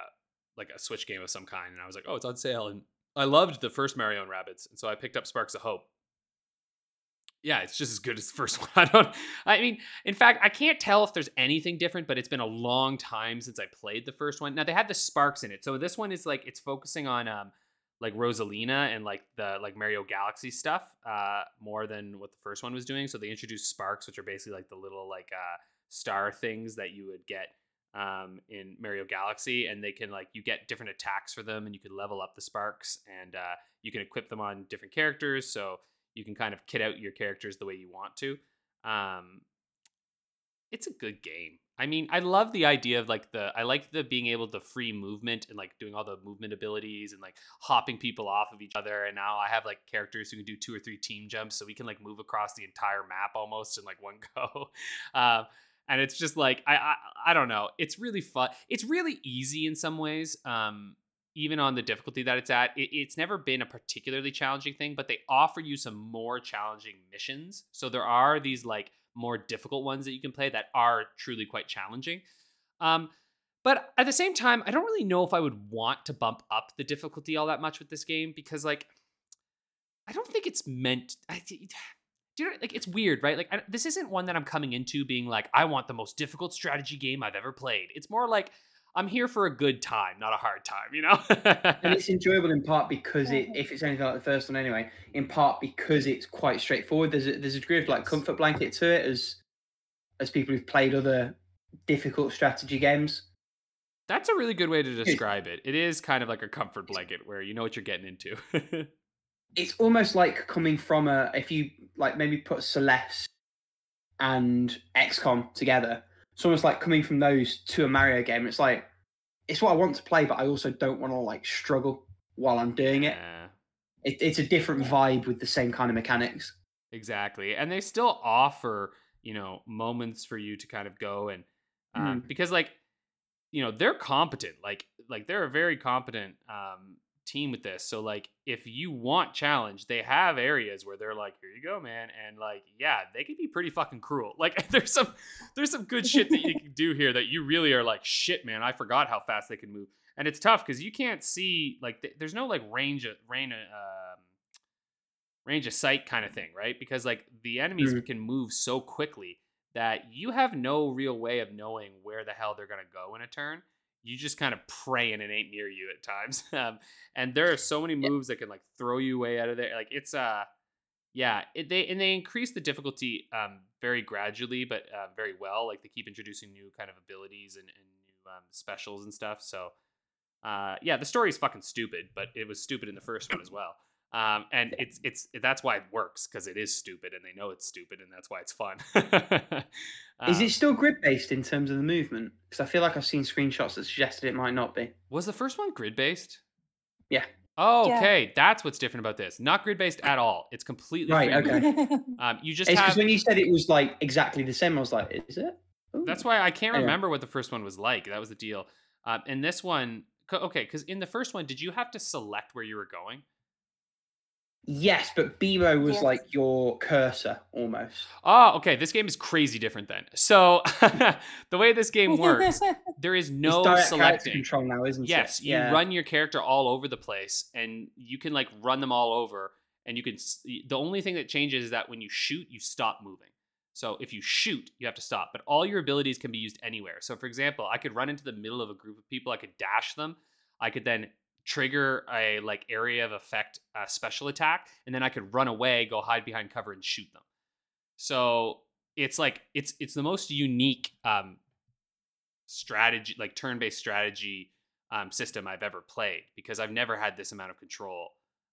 like a Switch game of some kind, and I was like, oh, it's on sale, and I loved the first Mario and Rabbids, and so I picked up Sparks of Hope. Yeah, it's just as good as the first one. I don't. I mean, in fact, I can't tell if there's anything different, but it's been a long time since I played the first one. Now they have the sparks in it, so this one is like it's focusing on um like Rosalina and like the like Mario Galaxy stuff uh more than what the first one was doing. So they introduced sparks, which are basically like the little like uh star things that you would get um, in Mario Galaxy, and they can like you get different attacks for them, and you can level up the sparks, and uh, you can equip them on different characters, so you can kind of kit out your characters the way you want to. Um, it's a good game. I mean, I love the idea of like the I like the being able to free movement and like doing all the movement abilities and like hopping people off of each other. And now I have like characters who can do two or three team jumps, so we can like move across the entire map almost in like one go. Uh, and it's just like I, I I don't know. It's really fun. It's really easy in some ways. Um, even on the difficulty that it's at, it, it's never been a particularly challenging thing. But they offer you some more challenging missions. So there are these like more difficult ones that you can play that are truly quite challenging. Um, but at the same time, I don't really know if I would want to bump up the difficulty all that much with this game because like I don't think it's meant. I, do you know, like it's weird, right? Like I, this isn't one that I'm coming into being like I want the most difficult strategy game I've ever played. It's more like I'm here for a good time, not a hard time, you know. and it's enjoyable in part because it, if it's anything like the first one anyway, in part because it's quite straightforward. There's a, there's a degree of like comfort blanket to it as as people who've played other difficult strategy games. That's a really good way to describe it. It is kind of like a comfort blanket where you know what you're getting into. it's almost like coming from a if you like maybe put Celeste and XCOM together. It's almost like coming from those to a Mario game. It's like it's what I want to play, but I also don't want to like struggle while I'm doing it. Yeah. it it's a different vibe with the same kind of mechanics. Exactly. And they still offer, you know, moments for you to kind of go and um, Mm. because like, you know, they're competent. Like like they're a very competent um team with this. So like if you want challenge, they have areas where they're like, here you go, man. And like, yeah, they can be pretty fucking cruel. Like there's some there's some good shit that you can do here that you really are like, shit, man, I forgot how fast they can move. And it's tough because you can't see like th- there's no like range of rain um range of sight kind of thing, right? Because like the enemies Mhm. can move so quickly that you have no real way of knowing where the hell they're gonna go in a turn. You just kind of pray and it ain't near you at times. Um, and there are so many moves that can like throw you way out of there. Like it's uh yeah, it, they and they increase the difficulty um very gradually, but uh, very well. Like they keep introducing new kind of abilities and, and new um, specials and stuff. So uh, yeah, the story is fucking stupid, but it was stupid in the first one as well. Um, and it's it's that's why it works because it is stupid, and they know it's stupid, and that's why it's fun. Is Um, it still grid based in terms of the movement? Because I feel like I've seen screenshots that suggested it might not be. was the first one grid based? Yeah. Oh, Yeah. okay. That's what's different about this. Not grid based at all. It's completely Right, free okay. Um, you just It's have. because when you said it was like exactly the same, I was like, is it? Ooh. That's why I can't Anyway. remember what the first one was like. That was the deal. Um, and this one, okay, because in the first one, did you have to select where you were going? Yes, but Beep-O was Yes. like your cursor almost. Oh, okay. This game is crazy different then. So the way this game works, there is no it's direct character selecting. control now, isn't it? Yes, you yeah. run your character all over the place, and you can like run them all over. And you can. The only thing that changes is that when you shoot, you stop moving. So if you shoot, you have to stop. But all your abilities can be used anywhere. So for example, I could run into the middle of a group of people. I could dash them. I could then trigger a like area of effect uh, special attack, and then I could run away, go hide behind cover, and shoot them. So it's like it's it's the most unique um, strategy, like turn-based strategy um, system I've ever played because I've never had this amount of control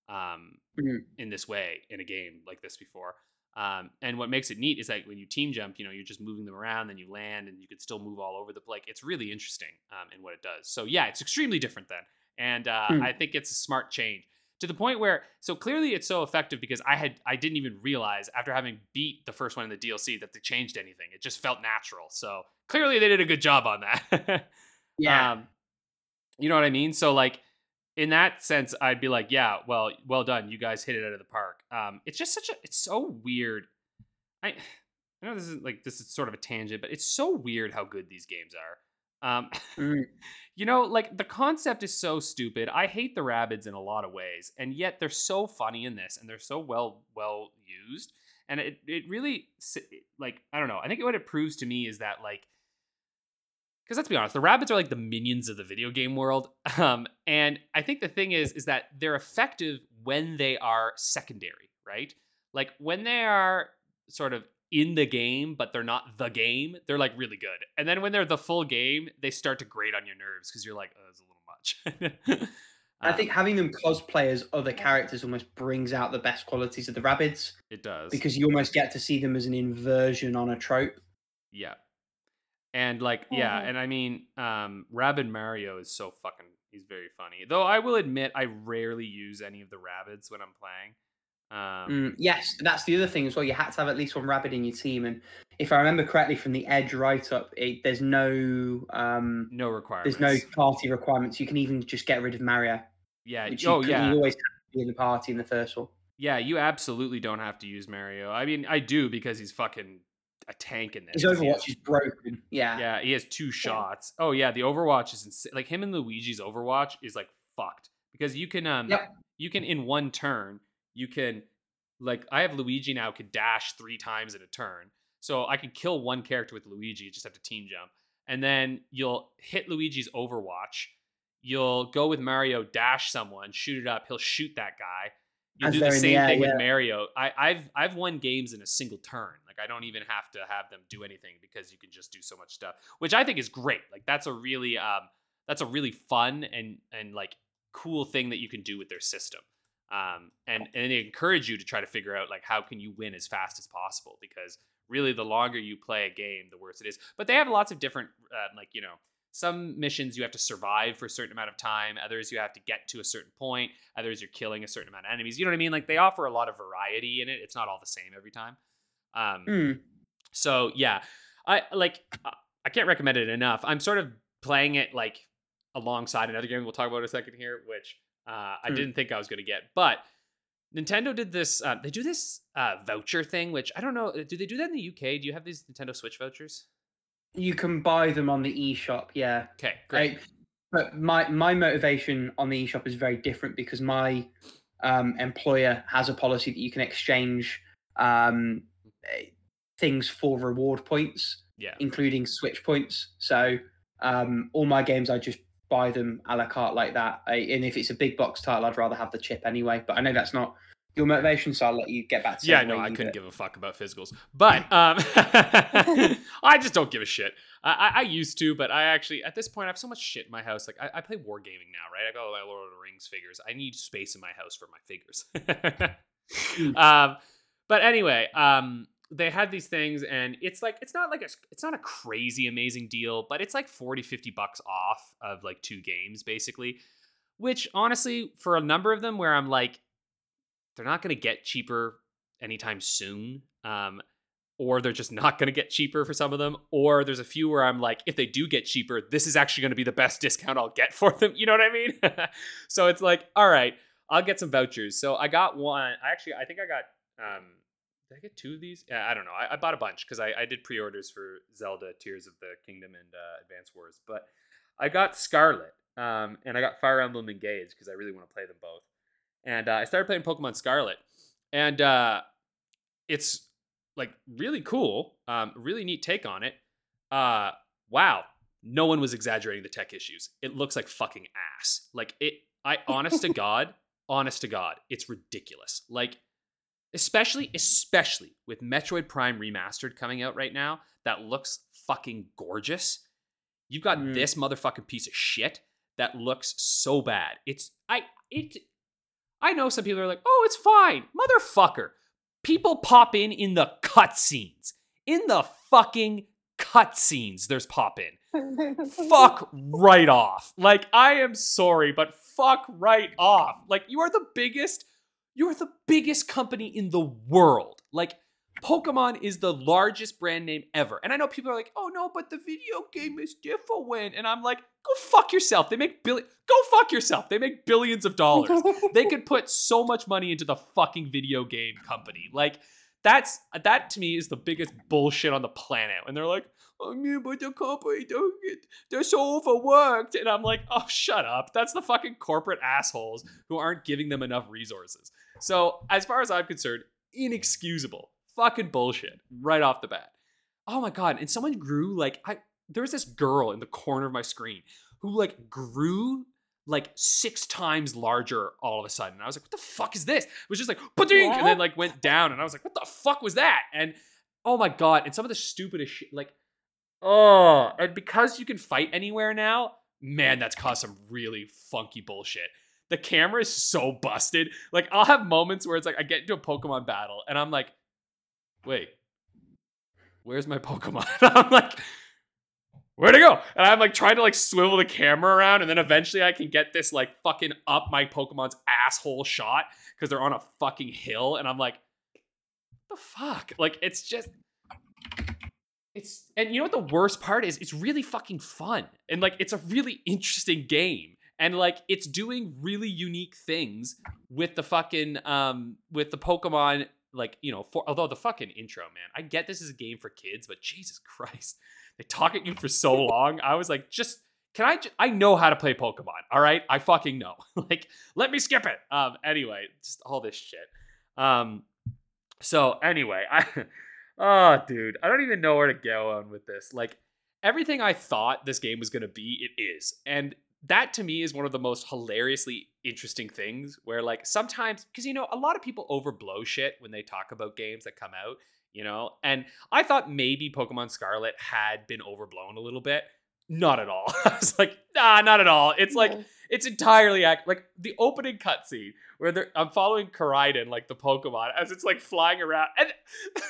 um, Mhm. in this way in a game like this before. Um, and what makes it neat is that when you team jump, you know, you're just moving them around, then you land, and you can still move all over the place. It's really interesting um, in what it does. So yeah, it's extremely different then, and uh, Hmm. I think it's a smart change to the point where so clearly it's so effective because I had I didn't even realize after having beat the first one in the DLC that they changed anything. It just felt natural. So clearly they did a good job on that. Yeah. Um, you know what I mean? So like in that sense, I'd be like, yeah, well, well done. You guys hit it out of the park. Um, it's just such a, it's so weird. I, I know this is like this is sort of a tangent, but it's so weird how good these games are. Um, Mm. you know, like the concept is so stupid. I hate the Rabbids in a lot of ways, and yet they're so funny in this, and they're so well well used. And it it really like I don't know. I think what it proves to me is that like because let's be honest, the Rabbids are like the minions of the video game world. Um, and I think the thing is, is that they're effective when they are secondary, right? Like when they are sort of in the game, but they're not the game, they're like really good. And then when they're the full game, they start to grate on your nerves because you're like, oh, it's a little much. I Um, think having them cosplay as other characters almost brings out the best qualities of the Rabbids it does because you almost get to see them as an inversion on a trope. Yeah. And like, yeah, Mhm. and I mean, um, Rabbid Mario is so fucking he's very funny. Though I will admit I rarely use any of the Rabbids when I'm playing. Um Mm, yes, that's the other thing as well. You had to have at least one Rabbid in your team, and if I remember correctly from the Edge write up, there's no um, no requirements. there's no party requirements. You can even just get rid of Mario, Yeah. which you, Oh could- yeah. you always have to be in the party in the first one. Yeah, you absolutely don't have to use Mario. I mean, I do because he's fucking a tank in this. His 'cause he has- Overwatch is broken. Yeah. Yeah, he has two shots. Oh yeah, the Overwatch is insane. Like him and Luigi's Overwatch is like fucked because you can um Yep. you can in one turn you can like I have Luigi now could dash three times in a turn, so I can kill one character with Luigi. Just have to team jump, and then you'll hit Luigi's Overwatch. You'll go with Mario, dash someone, shoot it up. He'll shoot that guy. As do the they're the same thing yeah. with Mario. I, I've I've won games in a single turn. Like I don't even have to have them do anything because you can just do so much stuff, which I think is great. Like that's a really um that's a really fun and and like cool thing that you can do with their system. Um and and they encourage you to try to figure out like how can you win as fast as possible? Because really the longer you play a game the worse it is. But they have lots of different uh, like you know some missions you have to survive for a certain amount of time others you have to get to a certain point others you're killing a certain amount of enemies. You know what i mean? Like they offer a lot of variety in it. It's not all the same every time. Um Mm. so yeah. I like i can't recommend it enough. I'm sort of playing it like alongside another game we'll talk about in a second here which uh, i Hmm. didn't think i was going to get but nintendo did this uh, they do this uh, voucher thing which i don't know do they do that in the uk do you have these nintendo switch vouchers You can buy them on the eShop. Yeah. okay great I- but my my motivation on the eShop is very different because my um, employer has a policy that you can exchange um, eh, things for reward points, yeah including Switch points. So um, all my games, I just buy them a la carte like that. I, and if it's a big box title, I'd rather have the chip anyway. But I know that's not your motivation, so I'll let you get back to Yeah, no, I couldn't give a fuck about physicals, but um, I just don't give a shit. I, I, I used to, but I actually at this point I have so much shit in my house. Like I, I play wargaming now, right? I got all my Lord of the Rings figures. I need space in my house for my figures. um, but anyway, um, they had these things, and it's like it's not like a it's not a crazy amazing deal, but it's like 40, 50 bucks off of like two games basically. Which honestly, for a number of them, where I'm like, they're not going to get cheaper anytime soon. Um, or they're just not going to get cheaper for some of them. Or there's a few where I'm like, if they do get cheaper, this is actually going to be the best discount I'll get for them. You know what I mean? so it's like, all right, I'll get some vouchers. So I got one. I actually, I think I got, um, did I get two of these? Yeah, I don't know. I, I bought a bunch because I, I did pre orders for Zelda Tears of the Kingdom and uh, Advance Wars. But I got Scarlet um, and I got Fire Emblem Engage because I really want to play them both. And uh, I started playing Pokemon Scarlet. And uh, it's like really cool, um, really neat take on it. Uh, wow, no one was exaggerating the tech issues. It looks like fucking ass. Like it, I honest to God, honest to God, it's ridiculous. Like, especially, especially with Metroid Prime Remastered coming out right now, that looks fucking gorgeous. You've got Mm. this motherfucking piece of shit that looks so bad. It's I it I know some people are like, "Oh, it's fine." Motherfucker. People pop in in the cutscenes. In the fucking cutscenes, there's pop in. Fuck right off. Like, I am sorry, but fuck right off. Like, you are the biggest, you are the biggest company in the world. Like, Pokemon is the largest brand name ever. And I know people are like, oh no, but the video game is different. And I'm like, go fuck yourself. They make billion, go fuck yourself. They make billions of dollars they could put so much money into the fucking video game company. Like that's that to me is the biggest bullshit on the planet. And they're like, oh, yeah, but the company don't get, they're so overworked. And I'm like, oh, shut up. That's the fucking corporate assholes who aren't giving them enough resources. So as far as I'm concerned, inexcusable. Fucking bullshit right off the bat. Oh my god! And someone grew like I. There was this girl in the corner of my screen who like grew like six times larger all of a sudden. I was like, what the fuck is this? It was just like, and then like went down, and I was like, what the fuck was that? And oh my god, and some of the stupidest shit, like, oh, and because you can fight anywhere now, man, that's caused some really funky bullshit. The camera is so busted. Like, I'll have moments where it's like I get into a Pokemon battle, and I'm like, wait, where's my Pokemon? I'm like, where'd it go? And I'm like trying to like swivel the camera around, and then eventually I can get this like fucking up my Pokemon's asshole shot because they're on a fucking hill, and I'm like, the fuck? Like it's just. It's and you know what the worst part is? It's really fucking fun. And like it's a really interesting game. And like it's doing really unique things with the fucking um with the Pokemon like, you know, for although the fucking intro, man. I get this is a game for kids, but Jesus Christ. They talk at you for so long. I was like, just can I? J- I know how to play Pokemon. All right, I fucking know. like, let me skip it. Um. Anyway, just all this shit. Um. So anyway, I. oh, dude, I don't even know where to go on with this. Like, everything I thought this game was gonna be, it is, and that to me is one of the most hilariously interesting things. Where like sometimes, because you know, a lot of people overblow shit when they talk about games that come out you know? And I thought maybe Pokemon Scarlet had been overblown a little bit. Not at all. I was like, nah, not at all. It's like it's entirely act like the opening cutscene where they're I'm following Koraidon, like the Pokemon, as it's like flying around. And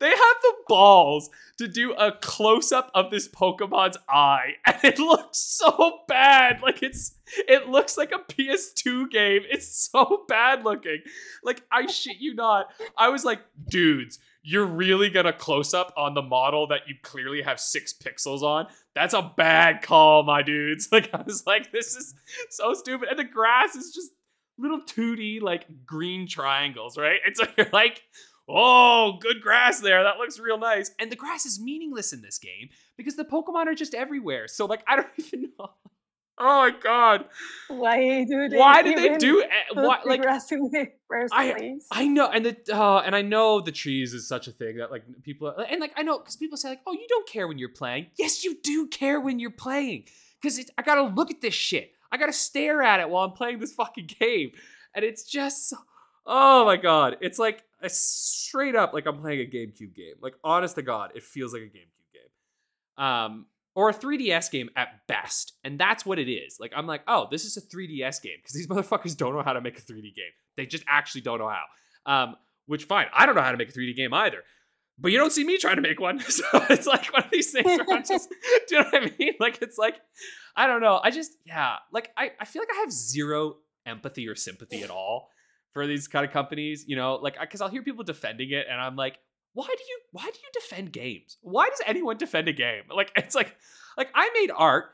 they have the balls to do a close-up of this Pokemon's eye, and it looks so bad. Like it's it looks like a PS2 game. It's so bad looking. Like I shit you not. I was like, dudes, you're really gonna close up on the model that you clearly have six pixels on. That's a bad call, my dudes. Like I was like, this is so stupid. And the grass is just little 2D like green triangles, right? It's like you're like, oh, good grass there. That looks real nice. And the grass is meaningless in this game because the Pokemon are just everywhere. So like I don't even know. Oh my god! Why do they? Why did they do? Why like grass in the first I place? I know, and the uh, and I know the trees is such a thing that like people and like I know because people say like, oh, you don't care when you're playing. Yes, you do care when you're playing because I gotta look at this shit. I gotta stare at it while I'm playing this fucking game, and it's just oh my god, it's like a straight up like I'm playing a GameCube game. Like honest to God, it feels like a GameCube game. Um, or a 3DS game at best. And that's what it is. Like, I'm like, oh, this is a 3DS game because these motherfuckers don't know how to make a 3D game. They just actually don't know how. Um, which, fine, I don't know how to make a 3D game either. But you don't see me trying to make one. So it's like one of these things where I'm just, do you know what I mean? Like, it's like, I don't know. I just, yeah, like, I, I feel like I have zero empathy or sympathy at all for these kind of companies, you know, like, because I'll hear people defending it and I'm like, why do you why do you defend games? Why does anyone defend a game? Like it's like like I made art.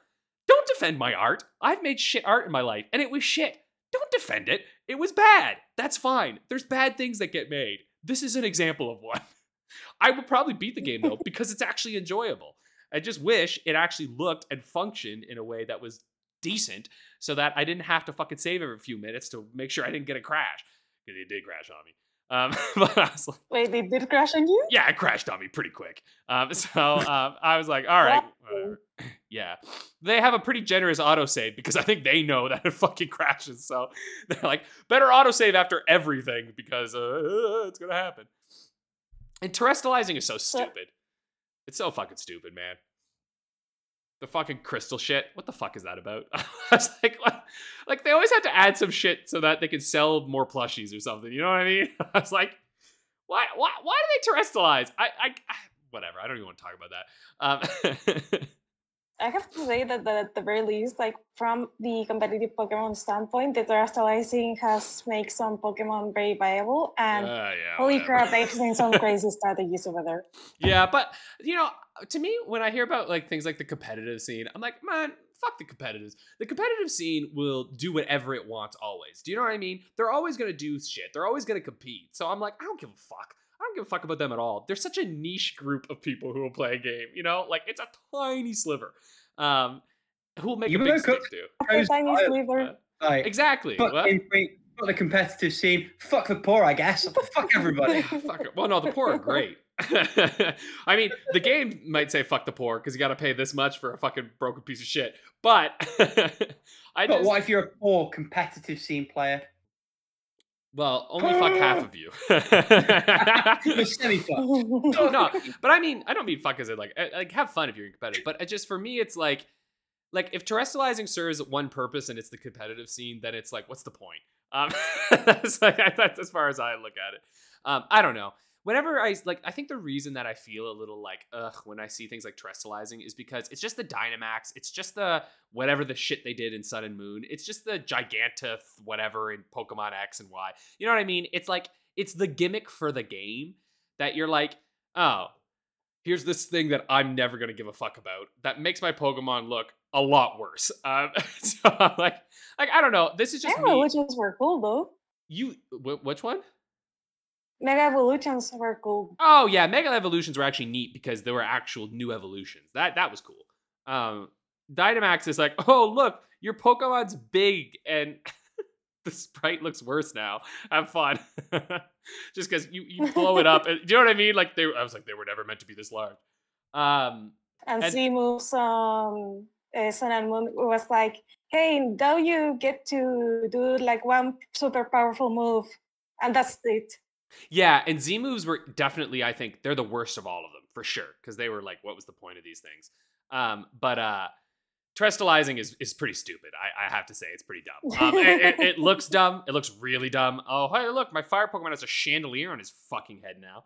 Don't defend my art. I've made shit art in my life and it was shit. Don't defend it. It was bad. That's fine. There's bad things that get made. This is an example of one. I would probably beat the game though because it's actually enjoyable. I just wish it actually looked and functioned in a way that was decent so that I didn't have to fucking save every few minutes to make sure I didn't get a crash. Because it did crash on me. Um, but I was like, Wait, they did crash on you? yeah, it crashed on me pretty quick. Um, so um, I was like, all right, yeah. They have a pretty generous autosave because I think they know that it fucking crashes. So they're like, better autosave after everything because uh, it's gonna happen. And terastallizing is so stupid. It's so fucking stupid, man. The fucking crystal shit. What the fuck is that about? I was like, what? like they always have to add some shit so that they can sell more plushies or something. You know what I mean? I was like, why, why, why do they terastallize? I, I, I whatever. I don't even want to talk about that. Um, I have to say that, that at the very least, like from the competitive Pokemon standpoint, the terastallizing has made some Pokemon very viable. And uh, yeah, holy whatever. crap, I've seen some crazy strategies over there. Yeah, but you know, to me, when I hear about like things like the competitive scene, I'm like, man, fuck the competitives. The competitive scene will do whatever it wants always. Do you know what I mean? They're always gonna do shit. They're always gonna compete. So I'm like, I don't give a fuck. I don't don't give a fuck about them at all. They're such a niche group of people who will play a game. You know, like it's a tiny sliver. Um, who will make You a big woke stick up- do? After Tiny Sliver. Like, Exactly. fuck, What? Game fuck the competitive scene. Fuck the poor, I guess. Fuck everybody. fuck it. Well, no, the poor are great. I mean, the game might say fuck the poor because you got to pay this much for a fucking broken piece of shit. But I But just, what if you're a poor competitive scene player? Well, only fuck half of you. Semi-fucked. no, but I mean, I don't mean fuck as in like eh, like have fun if you're competitive. But just for me, it's like like if terastallizing serves one purpose and it's the competitive scene, then it's like, what's the point? Um, that's like that's as far as I look at it. Um, I don't know. Whenever I like, I think the reason that I feel a little like ugh when I see things like terastallizing is because it's just the Dynamax, it's just the whatever the shit they did in Sun and Moon, it's just the Gigantith whatever in Pokemon X and Y. You know what I mean? It's like it's the gimmick for the game that you're like, oh, here's this thing that I'm never gonna give a fuck about that makes my Pokemon look a lot worse. Um, so I'm like, like I don't know. This is just me. Evolutions were cool though. You, wh- which one? Mega Evolutions were cool. Oh yeah, Mega Evolutions were actually neat because there were actual new evolutions. That that was cool. Um, Dynamax is like, oh look, your Pokemon's big and the sprite looks worse now. Have fun. Just because you, you blow it up. Do you know what I mean? Like they, I was like, they were never meant to be this large. Um, And, And- Z moves um uh, Sun and Moon was like, hey, now you get to do like one super powerful move, and that's it. Yeah, and Z moves were definitely, I think, they're the worst of all of them for sure because they were like, what was the point of these things? Um, but uh, terastallizing is is pretty stupid. I, I have to say, it's pretty dumb. Um, it, it- it looks dumb. It looks really dumb. Oh, hey, look, my fire Pokemon has a chandelier on his fucking head now.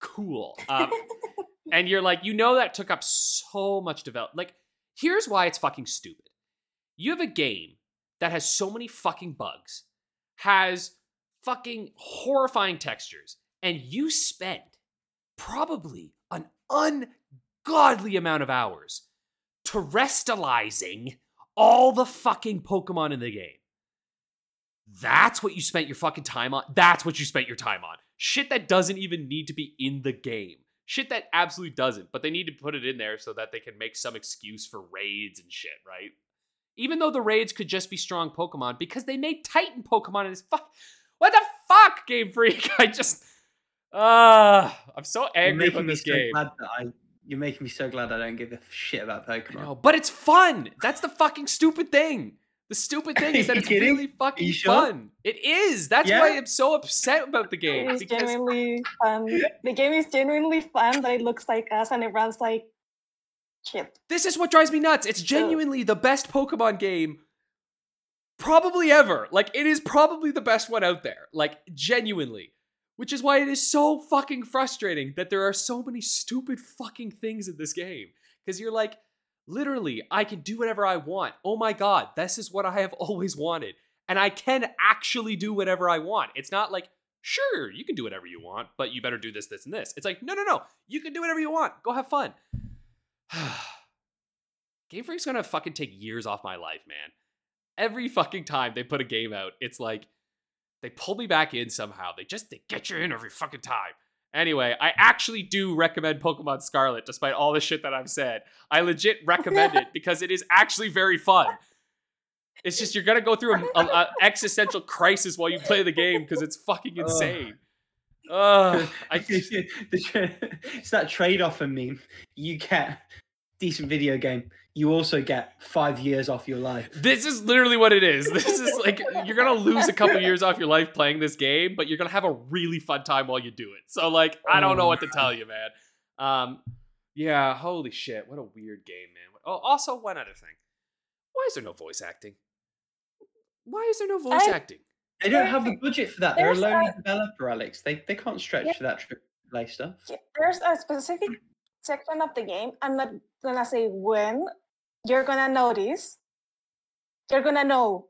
Cool. Um, and you're like, you know, that took up so much develop. Like, here's why it's fucking stupid. You have a game that has so many fucking bugs, has fucking horrifying textures, and you spend probably an ungodly amount of hours terastallizing all the fucking Pokemon in the game. That's what you spent your fucking time on. That's what you spent your time on. Shit that doesn't even need to be in the game. Shit that absolutely doesn't, but they need to put it in there so that they can make some excuse for raids and shit, right? Even though the raids could just be strong Pokemon because they made Titan Pokemon in this fuck. What the fuck, Game Freak? I just. Uh, I'm so angry making about this so game. glad that I, you're making me so glad I don't give a shit about Pokemon. No, but it's fun. That's the fucking stupid thing. The stupid thing is that it's kidding? really fucking sure? fun. It is. That's Yeah? why I'm so upset about the game. is Because genuinely fun. The game is genuinely fun, but it looks like us and it runs like shit. this is what drives me nuts. It's genuinely the best Pokemon game probably ever. Like it is probably the best one out there. Like genuinely. Which is why it is so fucking frustrating that there are so many stupid fucking things in this game. Because you're like, literally, I can do whatever I want. Oh my god, this is what I have always wanted. And I can actually do whatever I want. It's not like, sure, you can do whatever you want, but you better do this, this, and this. It's like, no, no, no. You can do whatever you want. Go have fun. Game Freak's gonna fucking take years off my life, man. Every fucking time they put a game out, it's like they pull me back in somehow. They just they get you in every fucking time. Anyway, I actually do recommend Pokemon Scarlet, despite all the shit that I've said. I legit recommend it because it is actually very fun. It's just you're gonna go through a, a, a existential crisis while you play the game because it's fucking insane. Ugh, I just, it's that trade-off for me. You get decent video game. You also get five years off your life. This is literally what it is. This is like you're gonna lose a couple years off your life playing this game, but you're gonna have a really fun time while you do it. So like, I don't know what to tell you, man. Um, yeah, holy shit, what a weird game, man. Oh, also one other thing. Why is there no voice acting? Why is there no voice I- acting? They don't have the budget for that. They're a There's lonely a- developer, Alex. They they can't stretch Yeah. to that AAA stuff. Yeah, There's a specific section of the game. I'm not gonna say when you're gonna notice. You're gonna know.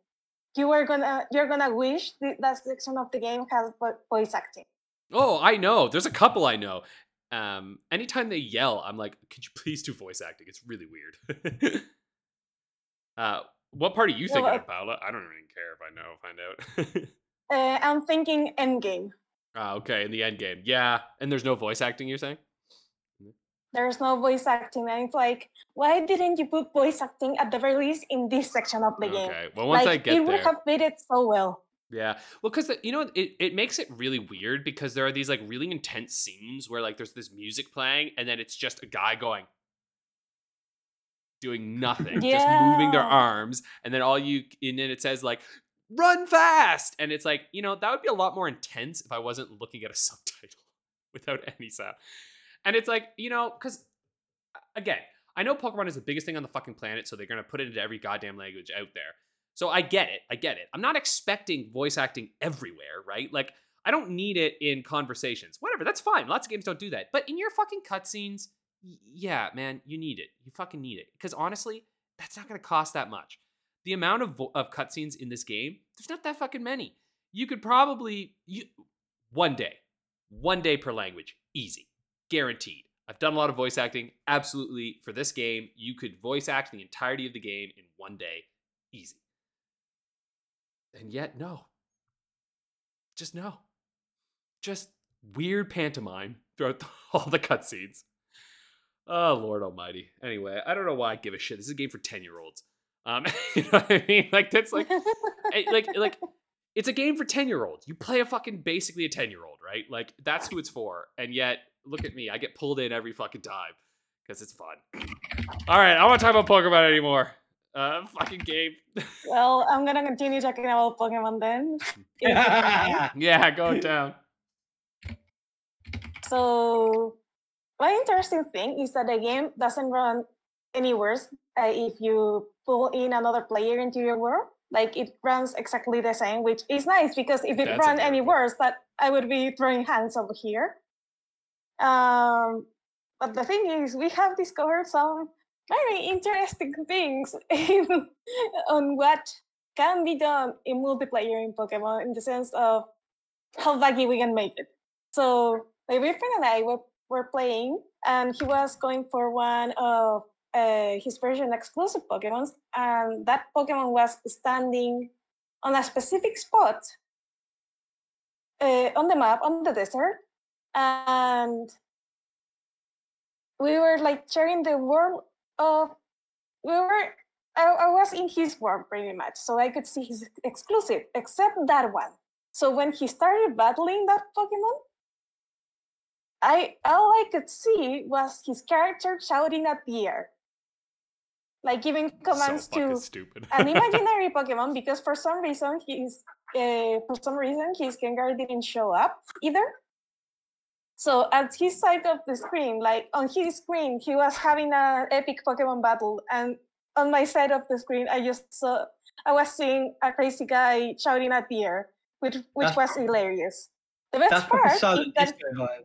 You are gonna you're gonna wish th- that section of the game has voice acting. Oh, I know. There's a couple I know. Um, anytime they yell, I'm like, could you please do voice acting? It's really weird. uh, what part are you thinking like- of, Paula? I don't even care if I know. Find out. Uh, I'm thinking Endgame. Ah, okay, in the end game. Yeah. And there's no voice acting, you're saying? There's no voice acting, and it's like, why didn't you put voice acting at the very least in this section of the game? Okay. Well, once like I get it would have made it so well. Yeah. Well, because you know, it, it makes it really weird because there are these like really intense scenes where like there's this music playing and then it's just a guy going, doing nothing, just moving their arms, and then all you and then it says like run fast, and it's like you know that would be a lot more intense if I wasn't looking at a subtitle without any sound, and it's like you know because again I know Pokemon is the biggest thing on the fucking planet, so they're gonna put it into every goddamn language out there. So I get it. I get it. I'm not expecting voice acting everywhere, right? Like I don't need it in conversations. Whatever, that's fine. Lots of games don't do that. But in your fucking cutscenes, y- yeah, man, you need it. You fucking need it. Because honestly, that's not to cost that much. The amount of vo- of cutscenes in this game, there's not that fucking many. You could probably you one day, one day per language, easy, guaranteed. I've done a lot of voice acting. Absolutely, for this game, you could voice act the entirety of the game in one day, easy. And yet, no. Just no. Just weird pantomime throughout all the cutscenes. Oh Lord Almighty. Anyway, I don't know why I give a shit. This is a game for ten year olds. Um, you know what I mean? Like that's like, eh, like, like, it's a game for ten year olds. You play a fucking basically a ten year old, right? Like that's who it's for. And yet, look at me. I get pulled in every fucking time because it's fun. All right, I don't want to talk about Pokemon anymore. Uh, fucking game. well, I'm gonna continue talking about Pokemon then. yeah, go down. So, one interesting thing is that the game doesn't run any worse uh, if you pull in another player into your world. Like it runs exactly the same, which is nice because if it That's ran any worse, that I would be throwing hands over here. Um, but the thing is, we have discovered some very interesting things in, on what can be done in multiplayer in Pokemon in the sense of how buggy we can make it. So my boyfriend and I were, were playing, and he was going for one of uh, his version exclusive Pokemons, and that Pokemon was standing on a specific spot uh, on the map on the desert, and we were like sharing the world of we were I, I was in his world pretty much so i could see his exclusive except that one. So when he started battling that pokemon i all i could see was his character shouting at the air. Like giving commands so to an imaginary Pokemon because for some reason he's uh, for some reason his Gengar didn't show up either. So at his side of the screen, like on his screen, he was having an epic Pokemon battle, and on my side of the screen, I just saw I was seeing a crazy guy shouting at the air, which which That's- was hilarious. The best That's part is that vibe.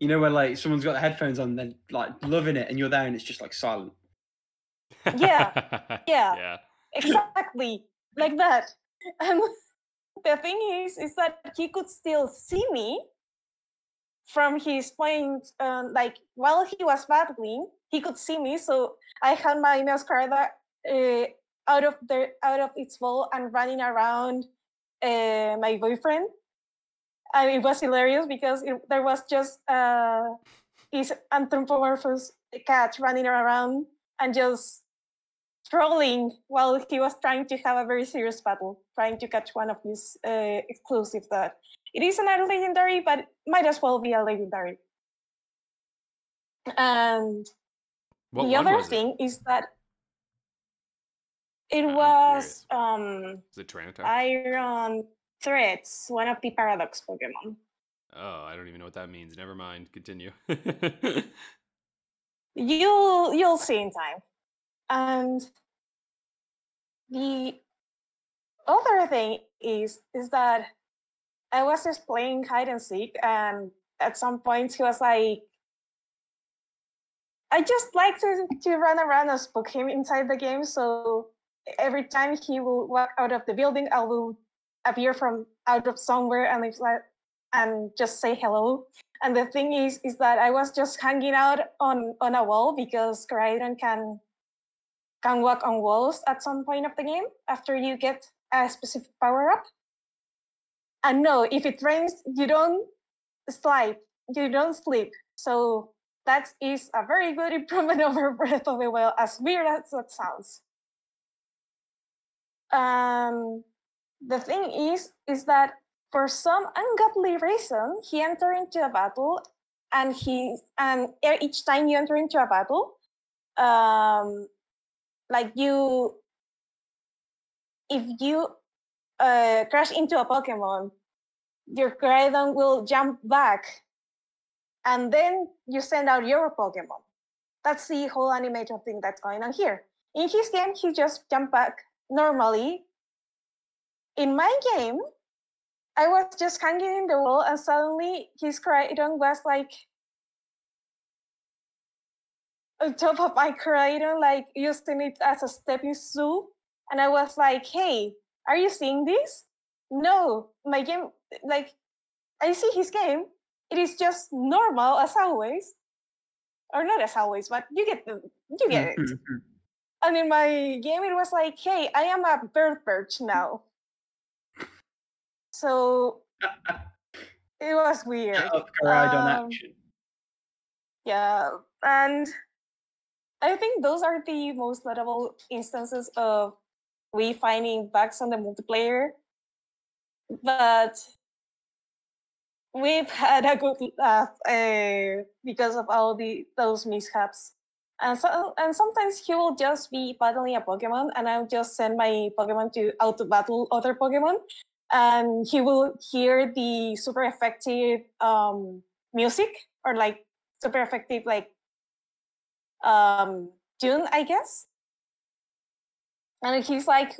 You know when like someone's got the headphones on, they're like loving it, and you're there, and it's just like silent. yeah, yeah. yeah. exactly like that and the thing is is that he could still see me from his point um, like while he was battling he could see me so i had my Meowscarada uh, out of the out of its ball and running around uh, my boyfriend. And it was hilarious because it, there was just uh, his anthropomorphous cat running around and just trolling while he was trying to have a very serious battle, trying to catch one of his uh, exclusives. That it is not a legendary, but might as well be a legendary. And What the other thing is that it I'm was um, Was it Tyranitar? Iron Treads, one of the Paradox Pokemon. oh, I don't even know what that means. Never mind. Continue. You'll you'll see in time. And the other thing is is that I was just playing hide and seek, and at some point he was like, "I just like to to run around and spook him inside the game." So every time he will walk out of the building, I will appear from out of somewhere and it's like and just say hello. And the thing is, is that I was just hanging out on on a wall because Koraidon can can walk on walls at some point of the game after you get a specific power up. And no, if it rains, you don't slide, you don't sleep. So that is a very good improvement over Breath of the Wild, as weird as that sounds. Um, the thing is, is that for some ungodly reason, he entered into a battle, and he and each time you enter into a battle, um, like you, if you uh, crash into a Pokemon, your Koraidon will jump back, and then you send out your Pokemon. That's the whole animation thing that's going on here. In his game, he just jumped back normally. In my game, I was just hanging in the wall, and suddenly his Koraidon was like on top of my Koraidon, like using it as a stepping stool. And I was like, hey, are you seeing this? No, my game, like, I see his game. It is just normal as always. Or not as always, but you get the, you get it. And in my game, it was like, hey, I am a bird perch now. So it was weird. Koraidon Um, action. Yeah, and I think those are the most notable instances of we finding bugs on the multiplayer. But we've had a good laugh uh, because of all the those mishaps. And so, and sometimes he will just be battling a Pokemon, and I'll just send my Pokemon to auto battle other Pokemon, and he will hear the super effective um, music or like super effective like um tune i guess. And he's like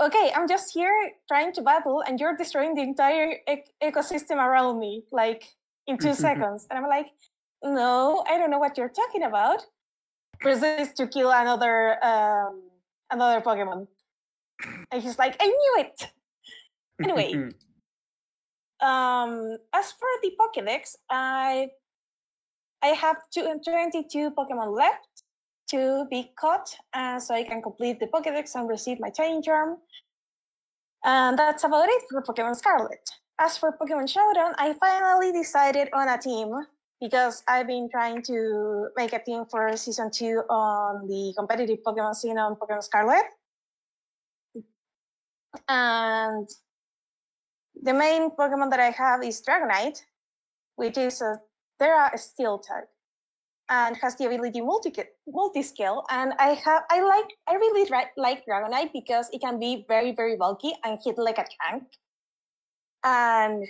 okay i'm just here trying to battle and you're destroying the entire ec- ecosystem around me like in two seconds. And i'm like no i don't know what you're talking about. Proceeds to kill another um another pokemon. And he's like i knew it! Anyway um as for the pokédex i i have two, 22 pokemon left to be caught uh, so i can complete the pokédex and receive my training charm. And that's about it for pokemon scarlet. As for pokemon showdown i finally decided on a team because i've been trying to make a team for season 2 on the competitive pokemon scene on pokemon scarlet. And the main Pokemon that I have is Dragonite, which is a Tera Steel type, and has the ability multi scale. And I have I like I really like Dragonite because it can be very very bulky and hit like a tank, and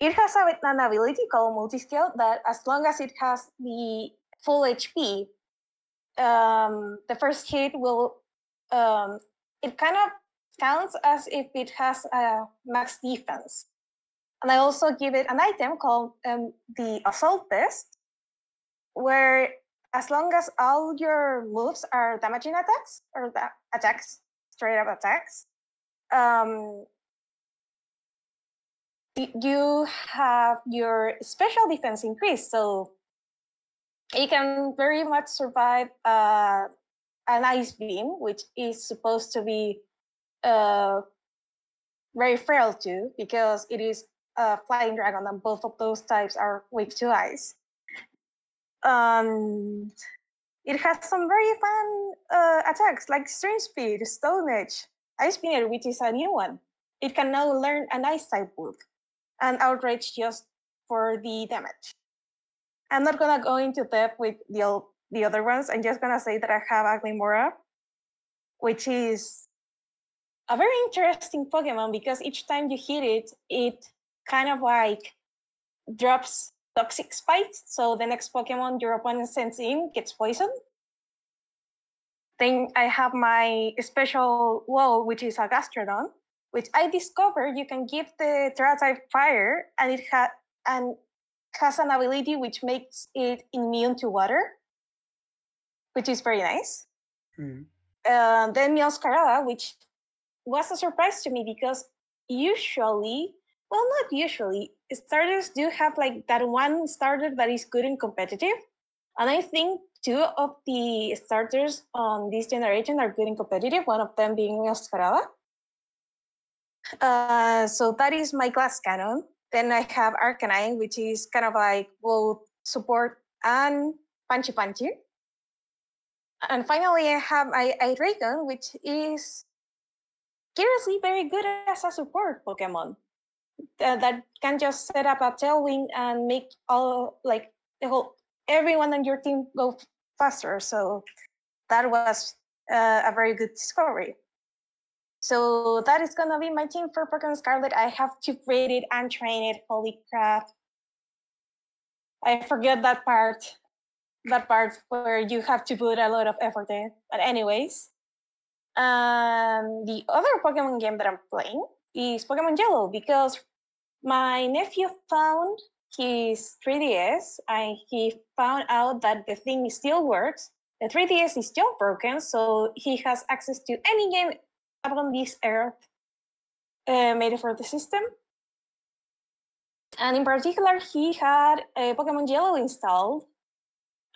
it has a, an ability called multi scale that as long as it has the full HP, um, the first hit will um, it kind of counts as if it has a max defense. And I also give it an item called um, the Assault Vest, where as long as all your moves are damaging attacks or da- attacks, straight up attacks, um, you have your special defense increased. So you can very much survive uh, an ice beam, which is supposed to be uh, very frail too, because it is a flying dragon, and both of those types are with two eyes. Um, it has some very fun uh, attacks like Extreme Speed, Stone Edge, Ice Spinner, which is a new one. It can now learn an ice type move, and Outrage just for the damage. I'm not gonna go into depth with the the other ones. I'm just gonna say that I have Glimmora, which is a very interesting Pokemon because each time you hit it, it kind of like drops toxic spikes. So the next Pokemon your opponent sends in gets poisoned. Then I have my special wall, which is a Gastrodon, which I discovered you can give the Tera type fire, and it ha- and has an ability which makes it immune to water, which is very nice. Hmm. Uh, then Meowscarada, which was a surprise to me because usually, well, not usually, starters do have like that one starter that is good and competitive. And I think two of the starters on this generation are good and competitive, one of them being Meowscarada. Uh, so that is my glass cannon. Then I have Arcanine, which is kind of like both support and punchy punchy. And finally, I have my Hydreigon, which is curiously very good as a support Pokemon uh, that can just set up a tailwind and make all like the whole everyone on your team go faster. So that was uh, a very good discovery. So that is gonna be my team for Pokemon Scarlet. I have to create it and train it. Holy crap! I forget that part. That part where you have to put a lot of effort in. But anyways, um, the other Pokemon game that I'm playing is Pokemon Yellow because my nephew found his 3DS and he found out that the thing still works. The 3DS is still broken, so he has access to any game on this earth uh, made for the system. And in particular, he had a Pokemon Yellow installed,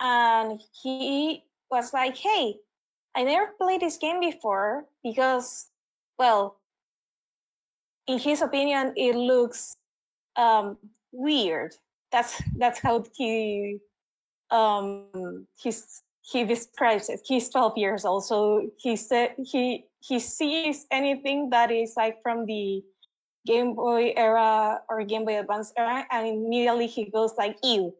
and he was like, "Hey, I never played this game before because, well, in his opinion, it looks um, weird. That's that's how he um, he's he describes it. He's 12 years old, so he said he he sees anything that is like from the Game Boy era or Game Boy Advance era, and immediately he goes like, "Ew."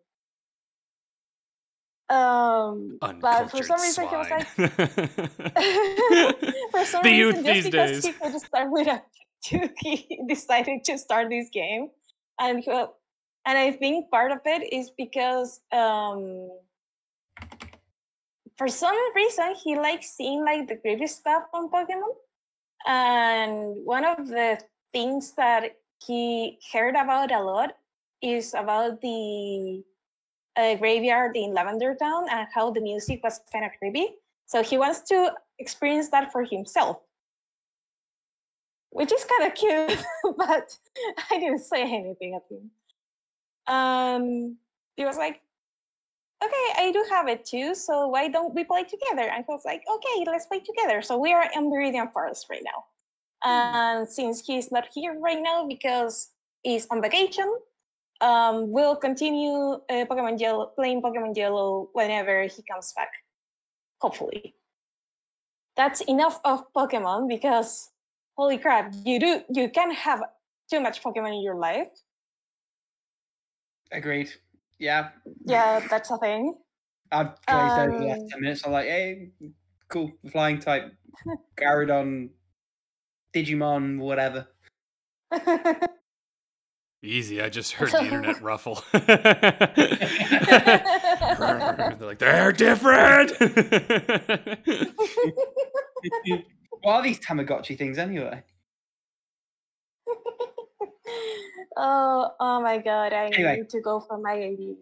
Um, but for some reason he was like, for some the reason, just these because days. he could start with a two, he decided to start this game, and he, and I think part of it is because um, for some reason he likes seeing like the creepy stuff on Pokemon, and one of the things that he heard about a lot is about the uh, graveyard in Lavender Town and how the music was kind of creepy. So he wants to experience that for himself, which is kind of cute, but I didn't say anything at him. Um, he was like, okay, I do have it too, so why don't we play together? And he was like, okay, let's play together. So we are in Viridian Forest right now. And since he's not here right now because he's on vacation, um, we'll continue uh, Pokemon Yellow, playing Pokemon Yellow whenever he comes back. Hopefully, that's enough of Pokemon because holy crap, you do you can have too much Pokemon in your life. Agreed. Yeah. Yeah, that's a thing. I've glazed over the last Um, 10 minutes. I'm like, hey, cool. Flying type. Gyarados, Digimon, whatever. Easy, I just heard the internet ruffle. They're like, they're different. what are these Tamagotchi things anyway? oh, oh my god, I Anyway. need to go for my ID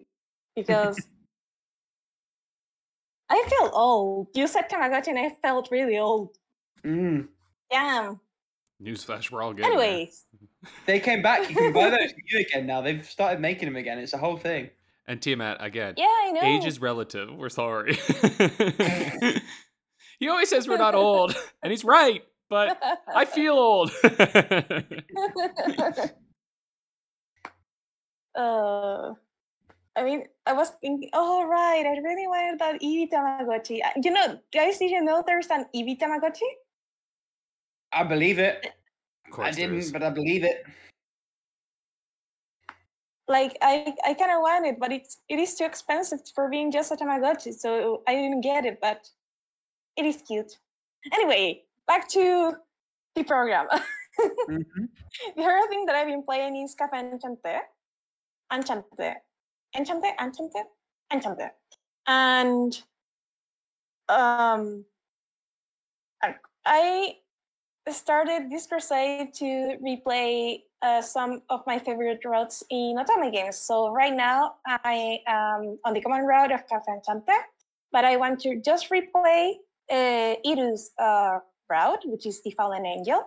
because I feel old. You said Tamagotchi and I felt really old. Mm. Damn. Newsflash, we're all getting there. Anyways, They came back. You can buy those new again now. They've started making them again. It's a whole thing. And Tiamat, again, yeah, I know. age is relative. We're sorry. he always says we're not old, and he's right, but I feel old. uh, I mean, I was thinking, oh right, I really wanted that Eevee Tamagotchi. You know, guys, did you know there's an Eevee Tamagotchi? I believe it. of course I there didn't, is. but I believe it. Like, I, I kind of want it, but it's it is too expensive for being just a Tamagotchi, so I didn't get it. But it is cute. Anyway, back to the program. Mhm. the other thing that I've been playing is Cafe Enchanté. Enchanté. Enchanté? Enchanté? Enchanté. And um I- I started this crusade to replay uh, some of my favorite routes in Otome games. So right now I am on the common route of Cafe Enchanté, but I want to just replay uh, Iru's uh, route, which is the Fallen Angel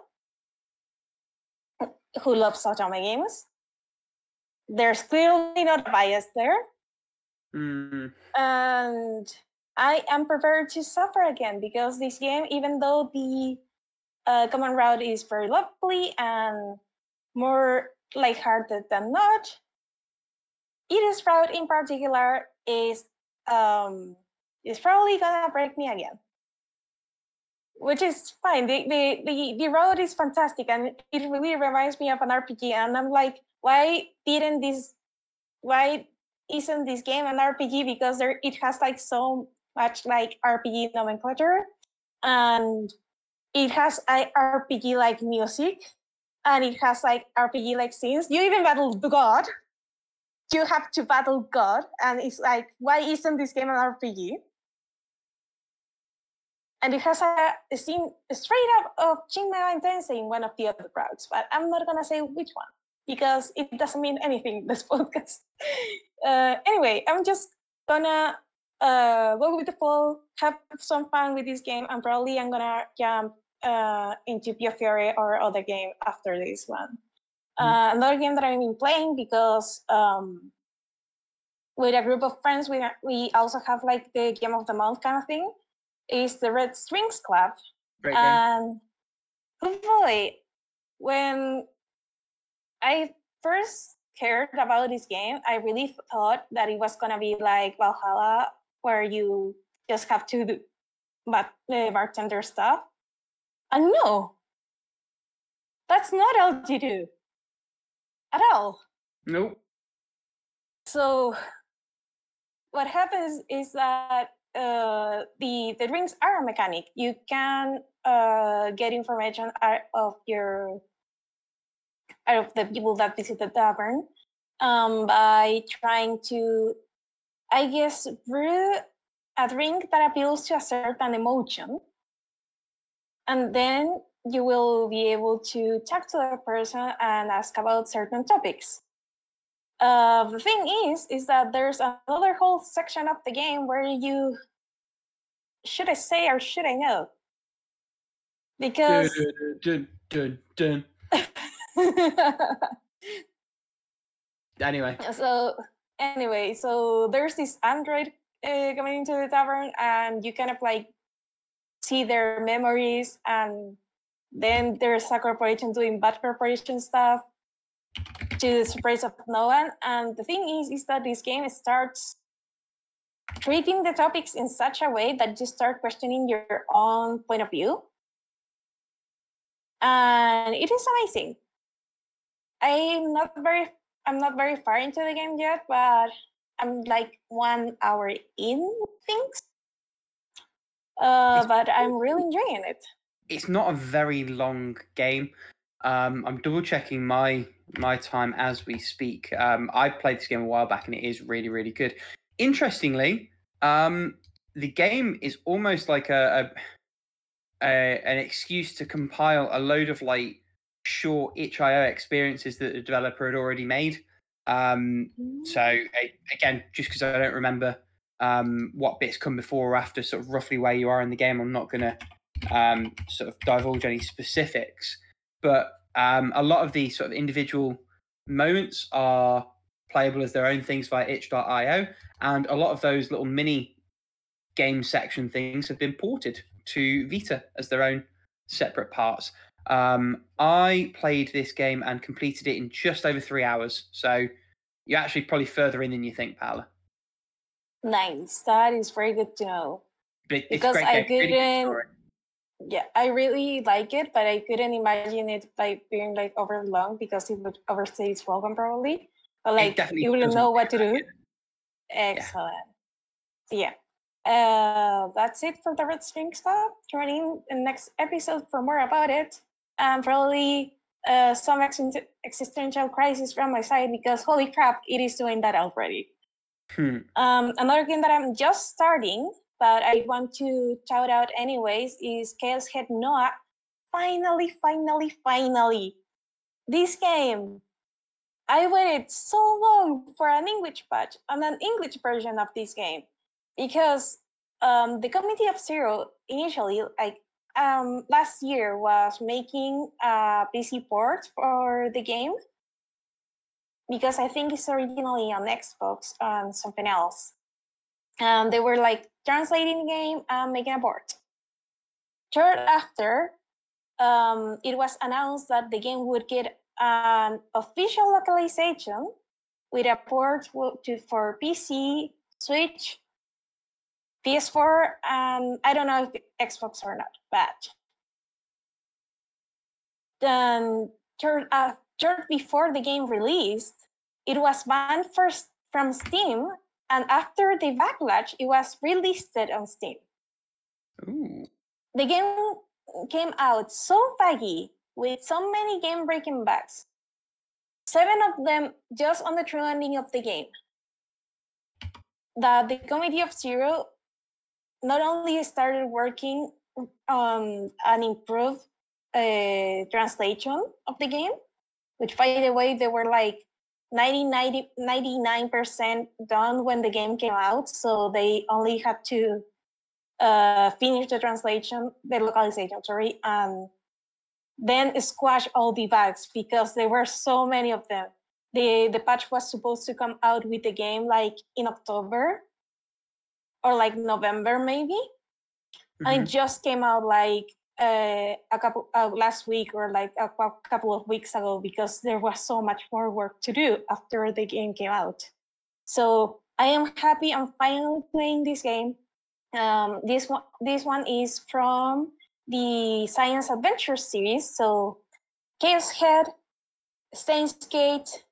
who loves Otome games. There's clearly not a bias there, Mm. and I am prepared to suffer again because this game, even though the uh, Common Route is very lovely and more lighthearted than not. Edith's route in particular is um, is probably gonna break me again, which is fine. The, the the the road is fantastic and it really reminds me of an RPG. And I'm like, why didn't this? Why isn't this game an RPG? Because there it has like so much like RPG nomenclature, and it has RPG like music, and it has like RPG like scenes. You even battle god. You have to battle God, and it's like, why isn't this game an RPG? And it has a, a scene straight up of Shin Megami Tensei in one of the other routes, but I'm not gonna say which one because it doesn't mean anything. This podcast. Uh, anyway, I'm just gonna uh, go with the flow, have some fun with this game, and probably I'm gonna jump uh, into Pure Fury or other game after this one. Uh, another game that I've been playing because um, with a group of friends, we we also have like the game of the month kind of thing. Is the Red Strings Club, Great game. and hopefully, when I first heard about this game, I really thought that it was gonna be like VA-11 Hall-A, where you just have to do but uh, bartender stuff. And no, that's not LG2 at all. nope. So what happens is that uh, the the drinks are a mechanic. You can uh, get information out of your out of the people that visit the tavern um, by trying to, I guess, brew a drink that appeals to a certain emotion, and then you will be able to talk to the person and ask about certain topics. Uh, the thing is, is that there's another whole section of the game where you should I say or should I know? Because Dun, dun, dun, dun. Anyway, so anyway, so there's this android uh, coming into the tavern, and you kind of like see their memories, and then there's a corporation doing bad corporation stuff to the surprise of no one. And the thing is, is that this game starts treating the topics in such a way that you start questioning your own point of view. And it is amazing. I'm not very I'm not very far into the game yet, but I'm like one hour in things. Uh, but I'm really enjoying it. it's not a very long game. Um, I'm double checking my my time as we speak. Um, I played this game a while back, and it is really really good. Interestingly, um, the game is almost like a, a, a an excuse to compile a load of like short itch.io experiences that the developer had already made. Um, so a- again, just because I don't remember um, what bits come before or after, sort of roughly where you are in the game, I'm not going to um, sort of divulge any specifics. But um, a lot of the sort of individual moments are playable as their own things via itch.io, and a lot of those little mini game section things have been ported to Vita as their own separate parts. Um, I played this game and completed it in just over three hours. So you're actually probably further in than you think, Paula. Nice. That is very good to know. But it's Because great I couldn't. story. Yeah, I really like it, but I couldn't imagine it like being like over long because it would overstay its welcome probably. But like you wouldn't know what to do. yeah. Excellent. Yeah. Uh, that's it for the Red String Club. Tune in the next episode for more about it. And probably uh, some ex- existential crisis from my side because holy crap, it is doing that already. Hmm. Um, another game that I'm just starting, but I want to shout out anyways, is Chaos Head Noah. Finally, finally, finally. This game. I waited so long for an English patch and an English version of this game because um, the Committee of Zero initially, like um, last year, was making a PC port for the game because I think it's originally on Xbox and something else. And they were like translating the game and making a port. Short after, um, it was announced that the game would get an official localization with a port to, for PC, Switch, PS4, and I don't know if Xbox or not, but then uh, just before the game released, it was banned first from Steam, and after the backlash, it was relisted on Steam. Ooh. The game came out so buggy with so many game-breaking bugs. Seven of them just on the true ending of the game. That the committee of zero not only started working on an improved uh, translation of the game, which by the way, they were like 90, 90, 99% done when the game came out. So they only had to uh, finish the translation, the localization, sorry, and then squash all the bugs because there were so many of them. The, the patch was supposed to come out with the game like in October or like November maybe. Mm-hmm. And it just came out like uh, a couple uh, last week or like a couple of weeks ago because there was so much more work to do after the game came out. So I am happy I'm finally playing this game. Um, this one, this one is from the Science Adventure series. So Chaos Head, Steins Gate,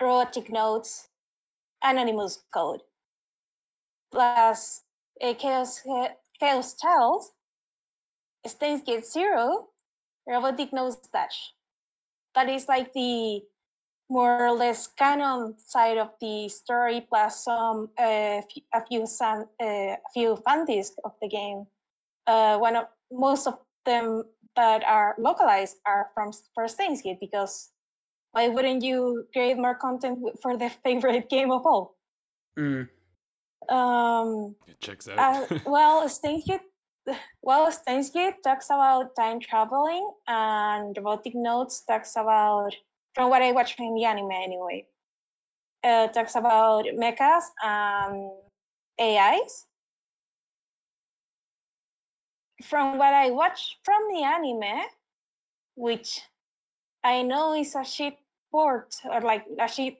Robotic Notes, Anonymous Code, plus uh, Chaos Chaos Tales, Steins Gate Zero, Robotic Notes Dash. That is like the more or less canon side of the story, plus some uh, a few some, uh, a few fan discs of the game. Uh, one of most of them that are localized are from First Steins Gate because why wouldn't you create more content for the favorite game of all? Mm. Um, it checks out. uh, well, Steins Gate well, Steins Gate talks about time traveling, and Robotic Notes talks about, from what I watched from the anime anyway, uh, talks about mechas and AIs. From what I watched from the anime, which I know is a shit port or like a shit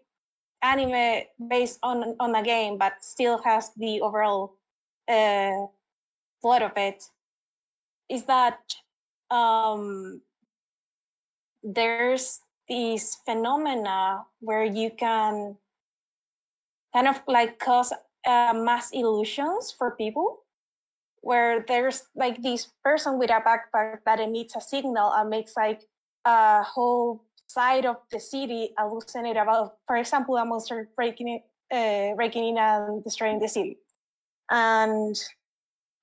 anime based on on a game, but still has the overall uh, plot of it is that um, there's these phenomena where you can kind of like cause uh, mass illusions for people where there's like this person with a backpack that emits a signal and makes like a whole side of the city hallucinate about for example a monster breaking uh, breaking in and destroying the city and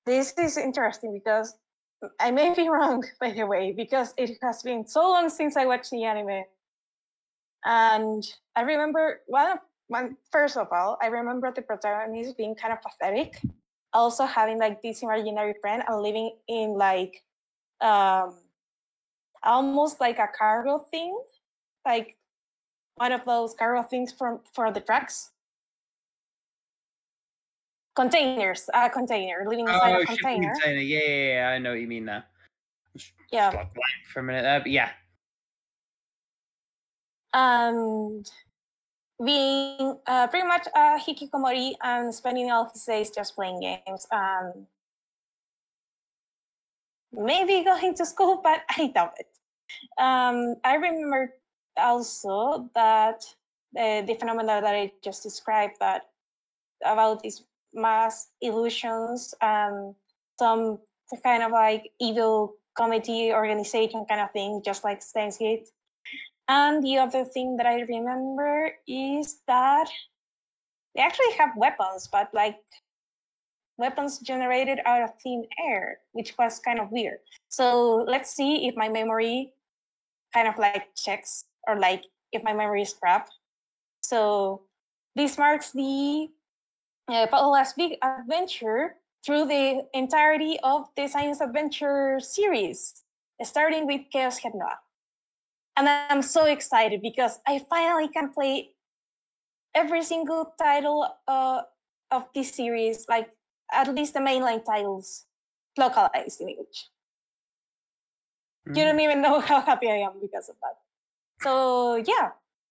this is interesting because I may be wrong, by the way, because it has been so long since I watched the anime. And I remember, one, first of all, I remember the protagonist being kind of pathetic. Also having like this imaginary friend and living in like um almost like a cargo thing, like one of those cargo things from for the trucks containers, a container, living inside oh, a container. container. Yeah, yeah, yeah, I know what you mean now. Yeah. Blank for a minute there, but yeah. And being uh, pretty much a hikikomori and spending all his days just playing games and maybe going to school, but I doubt it. Um, I remember also that uh, the phenomena that I just described that about these mass illusions and some kind of like evil committee organization kind of thing, just like Steins Gate. And the other thing that I remember is that they actually have weapons, but like weapons generated out of thin air, which was kind of weird. So let's see if my memory kind of like checks or like if my memory is crap. So this marks the uh, Paula's Big Adventure through the entirety of the Science Adventure series, starting with Chaos Head Noah. And I'm so excited because I finally can play every single title uh, of this series, like at least the mainline titles, localized in English. You don't even know how happy I am because of that. So yeah,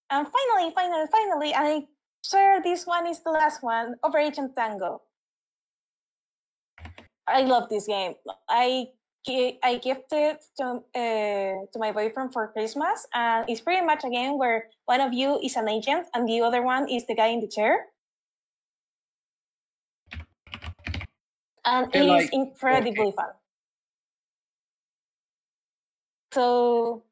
and finally, finally, finally, I swear this one is the last one. Operation Tango. I love this game. I I gifted to uh, to my boyfriend for Christmas, and it's pretty much a game where one of you is an agent and the other one is the guy in the chair. And Feel it is like- incredibly fun. So,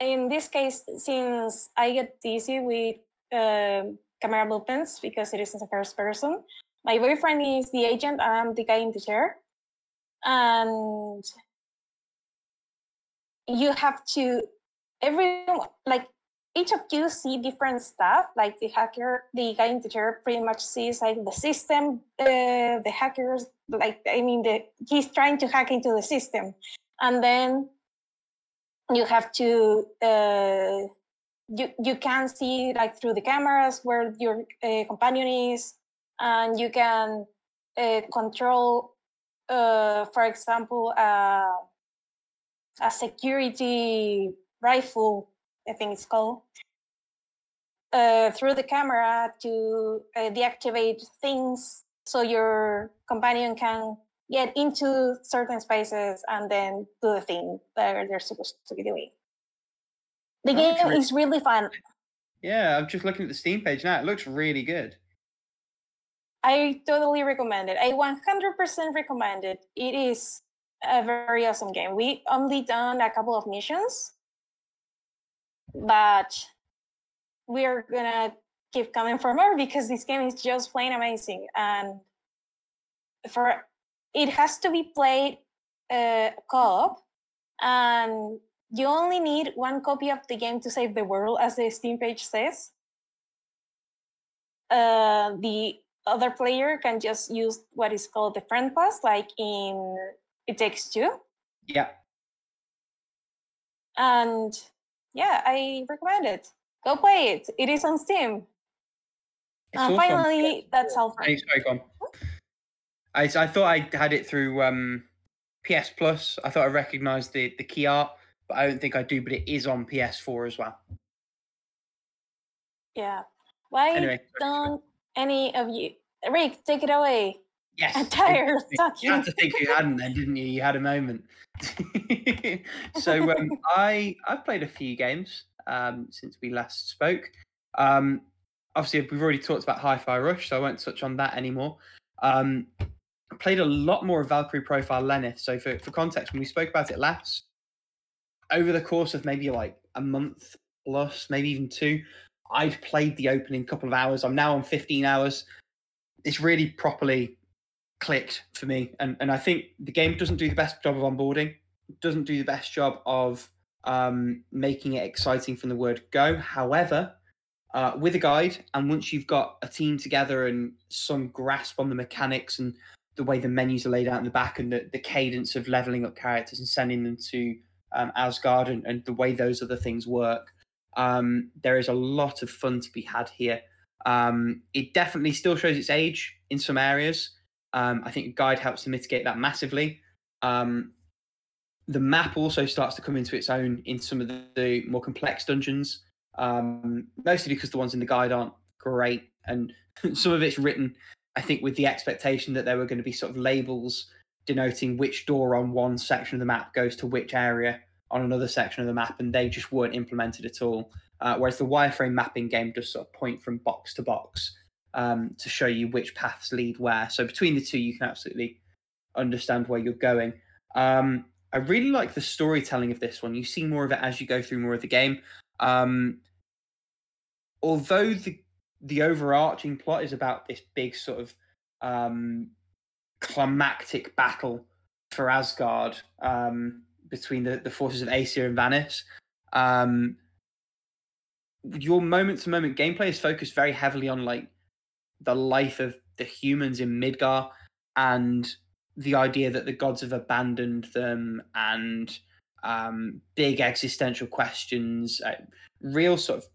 in this case, since I get dizzy with um camera movements because it is in the first person, my boyfriend is the agent and I'm the guy in the chair. And you have to every like each of you see different stuff like the hacker the guy in the chair pretty much sees like the system uh, the hackers like i mean the he's trying to hack into the system and then you have to uh, you you can see like through the cameras where your uh, companion is and you can uh, control uh, for example a security rifle, I think it's called, uh, through the camera to uh, deactivate things so your companion can get into certain spaces and then do the thing that they're supposed to be doing. The game is really fun. Yeah, I'm just looking at the Steam page now. It looks really good. I totally recommend it. I 100% recommend it. It is a very awesome game. We only done a couple of missions, but we are gonna keep coming for more because this game is just plain amazing. And for it has to be played uh, co-op, and you only need one copy of the game to save the world, as the Steam page says. Uh, the other player can just use what is called the friend pass, like in It Takes Two. Yeah. And yeah, I recommend it. Go play it. It is on Steam. It's And also finally, that's all for Hey, sorry, go on. I, I thought I had it through um, PS Plus. I thought I recognised the, the key art, but I don't think I do. But it is on PS4 as well. Yeah. Why Anyway, don't any of you, Rick, take it away? yes. I'm tired of You had to think you hadn't, then, didn't you? You had a moment. so um, I I've played a few games um, since we last spoke. Um, obviously, we've already talked about Hi-Fi Rush, so I won't touch on that anymore. Um, played a lot more of Valkyrie Profile Lenneth. So for, for context, when we spoke about it last, over the course of maybe like a month plus, maybe even two, I've played the opening couple of hours. I'm now on 15 hours. It's really properly clicked for me, and and I think the game doesn't do the best job of onboarding. Doesn't do the best job of um, making it exciting from the word go. However, uh, with a guide, and once you've got a team together and some grasp on the mechanics and the way the menus are laid out in the back and the, the cadence of leveling up characters and sending them to um, Asgard and, and the way those other things work, um, there is a lot of fun to be had here. Um, it definitely still shows its age in some areas. Um, I think a guide helps to mitigate that massively. Um, the map also starts to come into its own in some of the, the more complex dungeons, um, mostly because the ones in the guide aren't great, and some of it's written, I think, with the expectation that there were going to be sort of labels denoting which door on one section of the map goes to which area on another section of the map, and they just weren't implemented at all. Uh, whereas the wireframe mapping game does sort of point from box to box um, to show you which paths lead where. So between the two, you can absolutely understand where you're going. Um, I really like the storytelling of this one. You see more of it as you go through more of the game. Um, although the the overarching plot is about this big sort of um, climactic battle for Asgard um, between the, the forces of Aesir and Vanir. Um, your moment to moment gameplay is focused very heavily on like the life of the humans in Midgar and the idea that the gods have abandoned them and um, big existential questions, uh, real sort of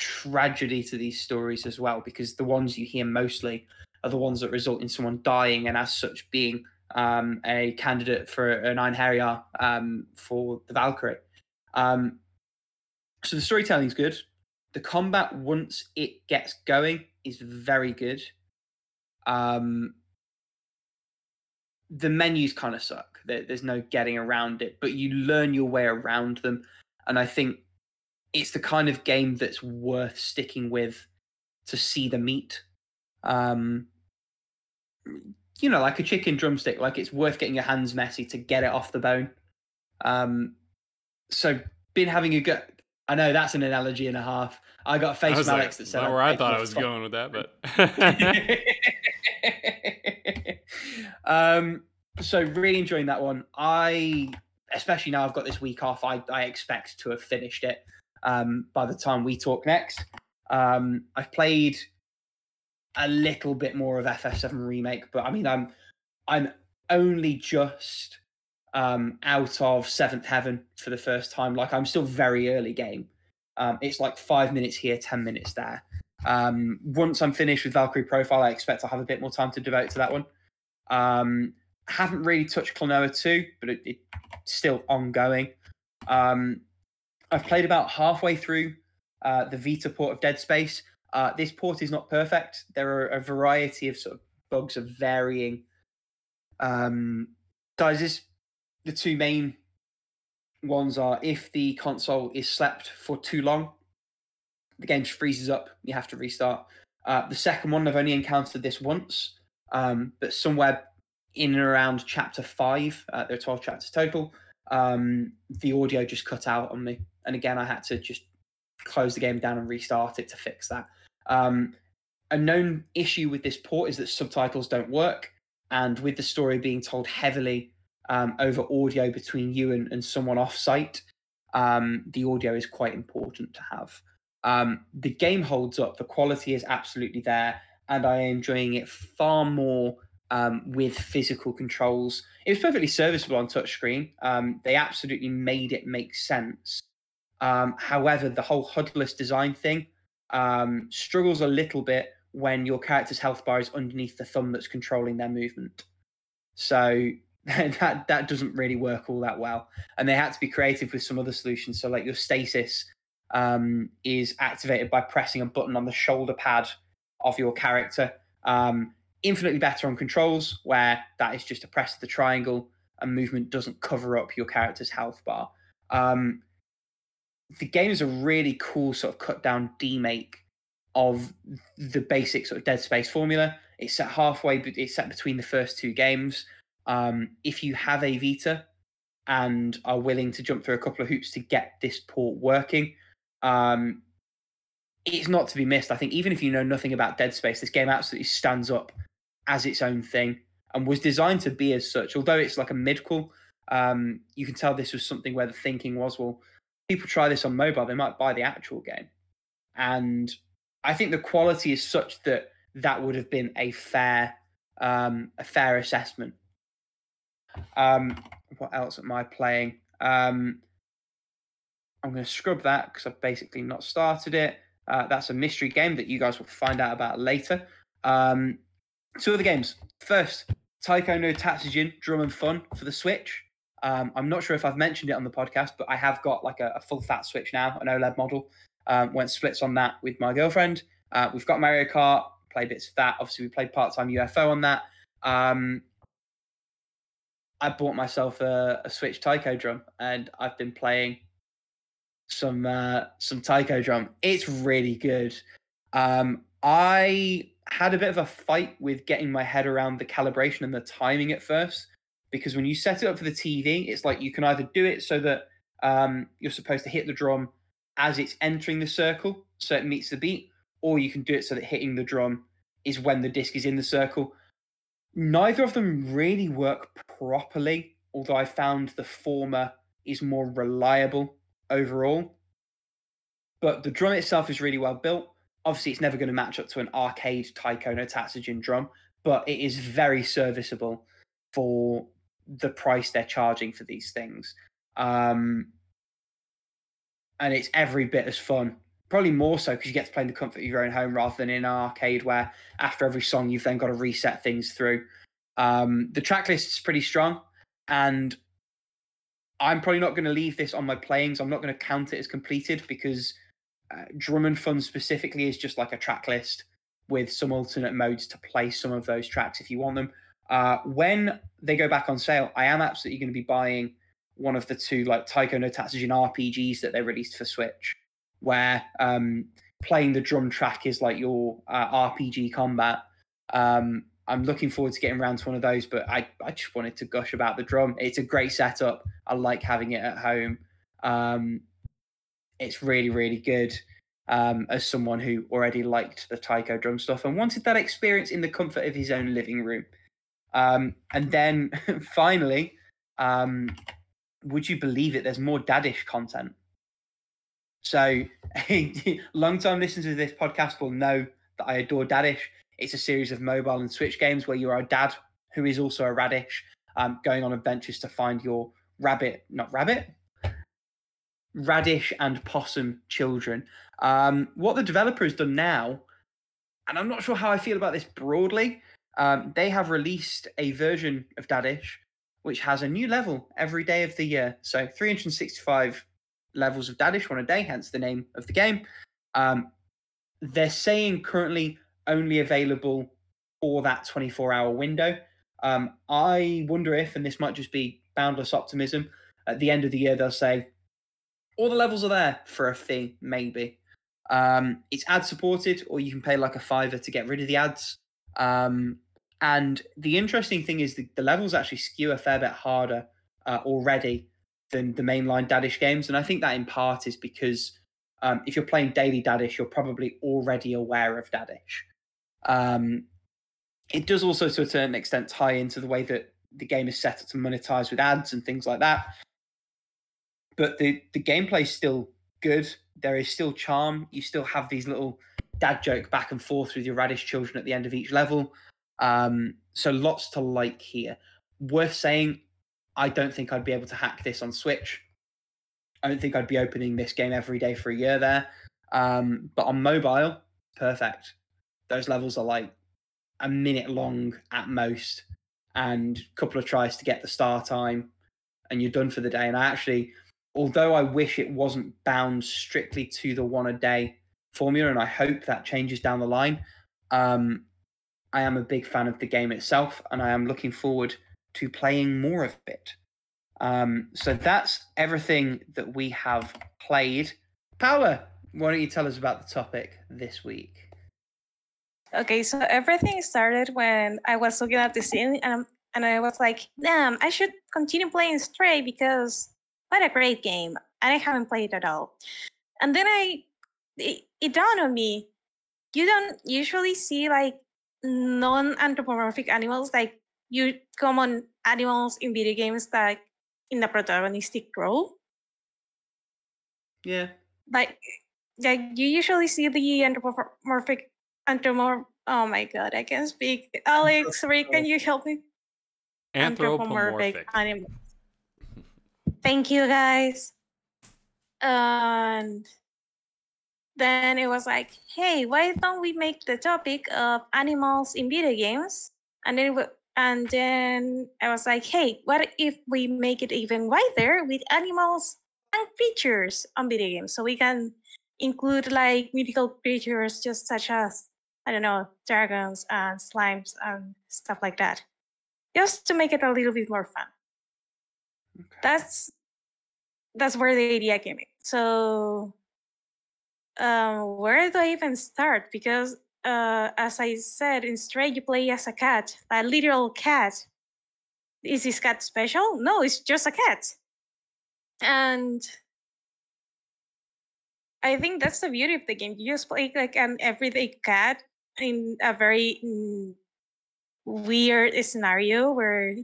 tragedy to these stories as well, because the ones you hear mostly are the ones that result in someone dying and as such being um, a candidate for an Einherjar um, for the Valkyrie. Um, so the storytelling is good. The combat once it gets going is very good. Um, the menus kind of suck. There, there's no getting around it, but you learn your way around them, and I think it's the kind of game that's worth sticking with to see the meat. Um, you know, like a chicken drumstick, like it's worth getting your hands messy to get it off the bone. Um, so been having a good. I know that's an analogy and a half. I got a face from like, Alex that said where I thought I was going with that, but um, so really enjoying that one. I, especially now I've got this week off. I I expect to have finished it um, by the time we talk next. Um, I've played a little bit more of FF7 remake, but I mean I'm I'm only just um, out of Seventh Heaven for the first time. Like I'm still very early game. Um, it's like five minutes here, ten minutes there. Um, once I'm finished with Valkyrie Profile, I expect I'll have a bit more time to devote to that one. Um, haven't really touched Klonoa 2, but it, it's still ongoing. Um, I've played about halfway through uh, the Vita port of Dead Space. Uh, this port is not perfect. There are a variety of sort of bugs of varying um, sizes. The two main ones are if the console is slept for too long, the game freezes up. You have to restart. Uh, the second one, I've only encountered this once, um, but somewhere in and around chapter five, uh, there are 12 chapters total, um, the audio just cut out on me. And again, I had to just close the game down and restart it to fix that. Um, a known issue with this port is that subtitles don't work. And with the story being told heavily um, over audio between you and, and someone off site, um, the audio is quite important to have. Um, the game holds up, the quality is absolutely there, and I am enjoying it far more um, with physical controls. It was perfectly serviceable on touchscreen. Um, they absolutely made it make sense. Um, however, the whole HUDless design thing um, struggles a little bit when your character's health bar is underneath the thumb that's controlling their movement. So that that doesn't really work all that well. And they had to be creative with some other solutions. So like your stasis um, is activated by pressing a button on the shoulder pad of your character. Um, infinitely better on controls, where that is just a press of the triangle and movement doesn't cover up your character's health bar. Um, the game is a really cool sort of cut down demake of the basic sort of Dead Space formula. It's set halfway, but it's set between the first two games. Um, if you have a Vita and are willing to jump through a couple of hoops to get this port working, um, it's not to be missed. I think even if you know nothing about Dead Space, this game absolutely stands up as its own thing and was designed to be as such. Although it's like a midquel, um, you can tell this was something where the thinking was, well, people try this on mobile, they might buy the actual game. And I think the quality is such that that would have been a fair, um, a fair assessment. Um, what else am I playing? Um, I'm going to scrub that because I've basically not started it. Uh, that's a mystery game that you guys will find out about later. Um, two other games. First, Taiko no Tatsujin Drum and Fun for the Switch. Um, I'm not sure if I've mentioned it on the podcast, but I have got like a, a full fat Switch now, an OLED model. Um, went splits on that with my girlfriend. Uh, we've got Mario Kart, played bits of that. Obviously, we played part time UFO on that. Um, I bought myself a, a Switch Taiko drum, and I've been playing some uh, some taiko drum. It's really good. Um, I had a bit of a fight with getting my head around the calibration and the timing at first because when you set it up for the TV, it's like you can either do it so that um, you're supposed to hit the drum as it's entering the circle, so it meets the beat, or you can do it so that hitting the drum is when the disc is in the circle. Neither of them really work properly, although I found the former is more reliable overall. But the drum itself is really well built. Obviously, it's never going to match up to an arcade Taiko no Tatsujin drum, but it is very serviceable for the price they're charging for these things. Um, and it's every bit as fun. Probably more so because you get to play in the comfort of your own home rather than in an arcade where after every song you've then got to reset things through. Um, the track list is pretty strong, and I'm probably not going to leave this on my playings. I'm not going to count it as completed because uh, Drum and Fun specifically is just like a track list with some alternate modes to play some of those tracks if you want them. Uh, when they go back on sale, I am absolutely going to be buying one of the two like Taiko no Tatsujin RPGs that they released for Switch, where um, playing the drum track is like your uh, RPG combat. Um, I'm looking forward to getting around to one of those, but I, I just wanted to gush about the drum. It's a great setup. I like having it at home. Um, it's really, really good um, as someone who already liked the Taiko drum stuff and wanted that experience in the comfort of his own living room. Um, and then finally, um, would you believe it? There's more daddish content. So, long time listeners of this podcast will know that I adore Daddish. It's a series of mobile and Switch games where you are a dad who is also a radish, um, going on adventures to find your rabbit, not rabbit, radish and possum children. Um, what the developer has done now, and I'm not sure how I feel about this broadly, um, they have released a version of Daddish which has a new level every day of the year. So 365 levels of Daddish on a day, hence the name of the game. Um, they're saying currently only available for that 24 hour window. Um, I wonder if, and this might just be boundless optimism, at the end of the year they'll say all the levels are there for a fee, maybe. Um, it's ad supported, or you can pay like a fiver to get rid of the ads. Um, and the interesting thing is the, the levels actually skew a fair bit harder uh, already than the mainline Daddish games. And I think that in part is because um, if you're playing daily Daddish, you're probably already aware of Daddish. Um, it does also, to a certain extent, tie into the way that the game is set up to monetize with ads and things like that. But the, the gameplay is still good. There is still charm. You still have these little dad joke back and forth with your radish children at the end of each level. Um, so lots to like here. Worth saying, I don't think I'd be able to hack this on Switch. I don't think I'd be opening this game every day for a year there. Um, but on mobile, perfect. Those levels are like a minute long at most, and a couple of tries to get the star time, and you're done for the day. And I actually, although I wish it wasn't bound strictly to the one a day formula, and I hope that changes down the line, um, I am a big fan of the game itself, and I am looking forward to playing more of it. Um, so that's everything that we have played. Paula, why don't you tell us about the topic this week? Okay, so everything started when I was looking at the scene and and I was like, damn, I should continue playing Stray because what a great game. And I haven't played it at all. And then I it, it dawned on me, you don't usually see like non-anthropomorphic animals like you common animals in video games like in the protagonistic role. Yeah. Like like you usually see the anthropomorphic anthropomorphic oh my god i can't speak. Alex Ray, can oh. you help me? Anthropomorphic, animals thank you guys and then it was like, hey, why don't we make the topic of animals in video games? And then and then I was like, hey, what if we make it even wider with animals and creatures on video games? So we can include like mythical creatures just such as I don't know, dragons and slimes and stuff like that. Just to make it a little bit more fun. Okay. That's that's where the idea came in. So um, where do I even start? Because uh, as I said, in Stray, you play as a cat, a literal cat. Is this cat special? No, it's just a cat. And I think that's the beauty of the game. You just play like an everyday cat in a very mm, weird scenario where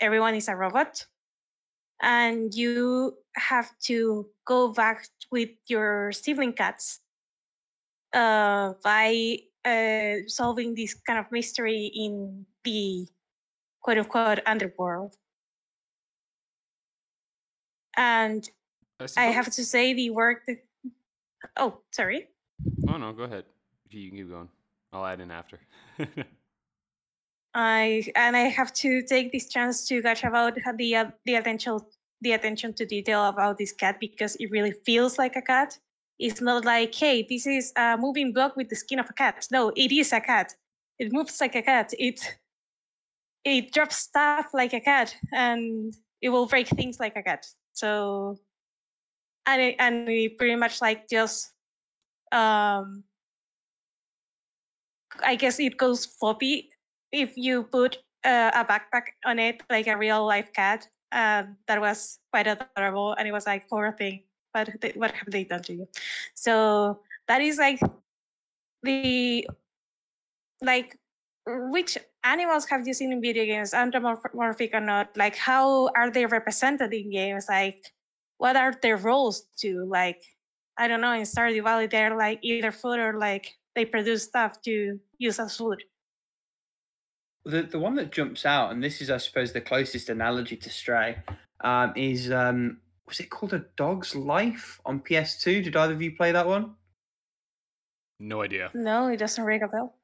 everyone is a robot and you have to go back with your sibling cats uh, by uh, solving this kind of mystery in the quote unquote underworld. And I, I have to say, the work that. Oh, sorry. Oh, no, go ahead. You can keep going. I'll add in after. I and I have to take this chance to gush about the uh, the essential the attention to detail about this cat because it really feels like a cat. It's not like, hey, this is a moving block with the skin of a cat. No, it is a cat. It moves like a cat. It it drops stuff like a cat, and it will break things like a cat. So, and it, and it pretty much like just, um, I guess it goes floppy if you put uh, a backpack on it like a real life cat. Um, that was quite adorable, and it was like poor thing what what have they done to you? So that is like the like which animals have you seen in video games anthropomorphic or not? Like how are they represented in games? Like what are their roles too like i don't know in stardew valley they're like either food or like they produce stuff to use as food the the one that jumps out and this is i suppose the closest analogy to stray um, is um, was it called A Dog's Life on PS2? Did either of you play that one? No idea. No, it doesn't ring a bell.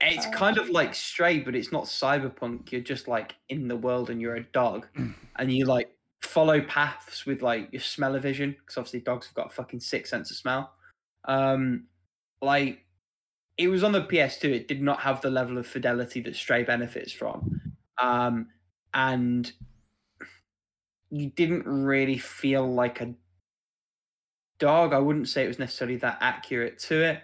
It's uh, kind of like Stray, but it's not cyberpunk. You're just like in the world and you're a dog, and you like follow paths with like your smell of vision because obviously dogs have got a fucking sick sense of smell. Um, like it was on the PS2. It did not have the level of fidelity that Stray benefits from, um, and you didn't really feel like a dog. I wouldn't say it was necessarily that accurate to it.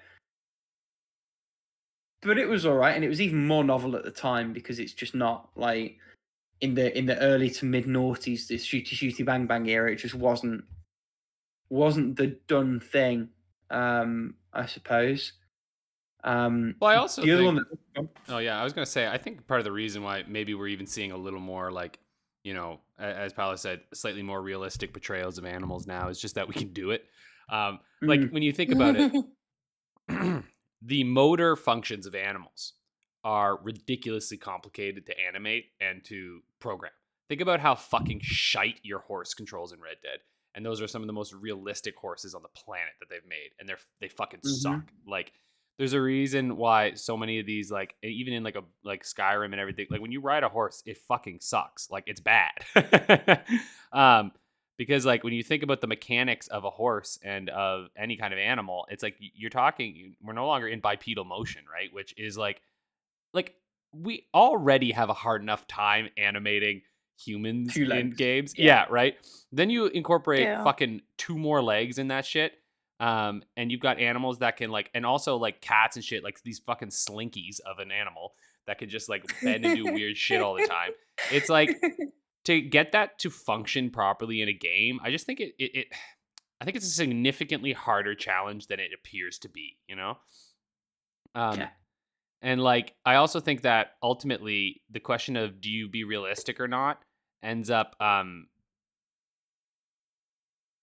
But it was all right, and it was even more novel at the time because it's just not like in the in the early to mid noughties, this shooty shooty bang bang era. It just wasn't wasn't the done thing, um, I suppose. Um, well, I also think, that, oh yeah, I was gonna say I think part of the reason why maybe we're even seeing a little more like you know, as Paula said, slightly more realistic portrayals of animals now. is just that we can do it. Um, mm. Like when you think about it, the motor functions of animals are ridiculously complicated to animate and to program. Think about how fucking shite your horse controls in Red Dead. And those are some of the most realistic horses on the planet that they've made. And they're they fucking mm-hmm. suck. Like there's a reason why so many of these like even in like a like Skyrim and everything like when you ride a horse it fucking sucks like it's bad um because like when you think about the mechanics of a horse and of any kind of animal it's like you're talking we're no longer in bipedal motion right which is like like we already have a hard enough time animating humans in games yeah. yeah. right then you incorporate yeah. fucking two more legs in that shit um, and you've got animals that can like, and also like cats and shit, like these fucking slinkies of an animal that can just like bend and do weird shit all the time. It's like to get that to function properly in a game. I just think it, it, it I think it's a significantly harder challenge than it appears to be. You know. Um, yeah. And like, I also think that ultimately the question of do you be realistic or not ends up um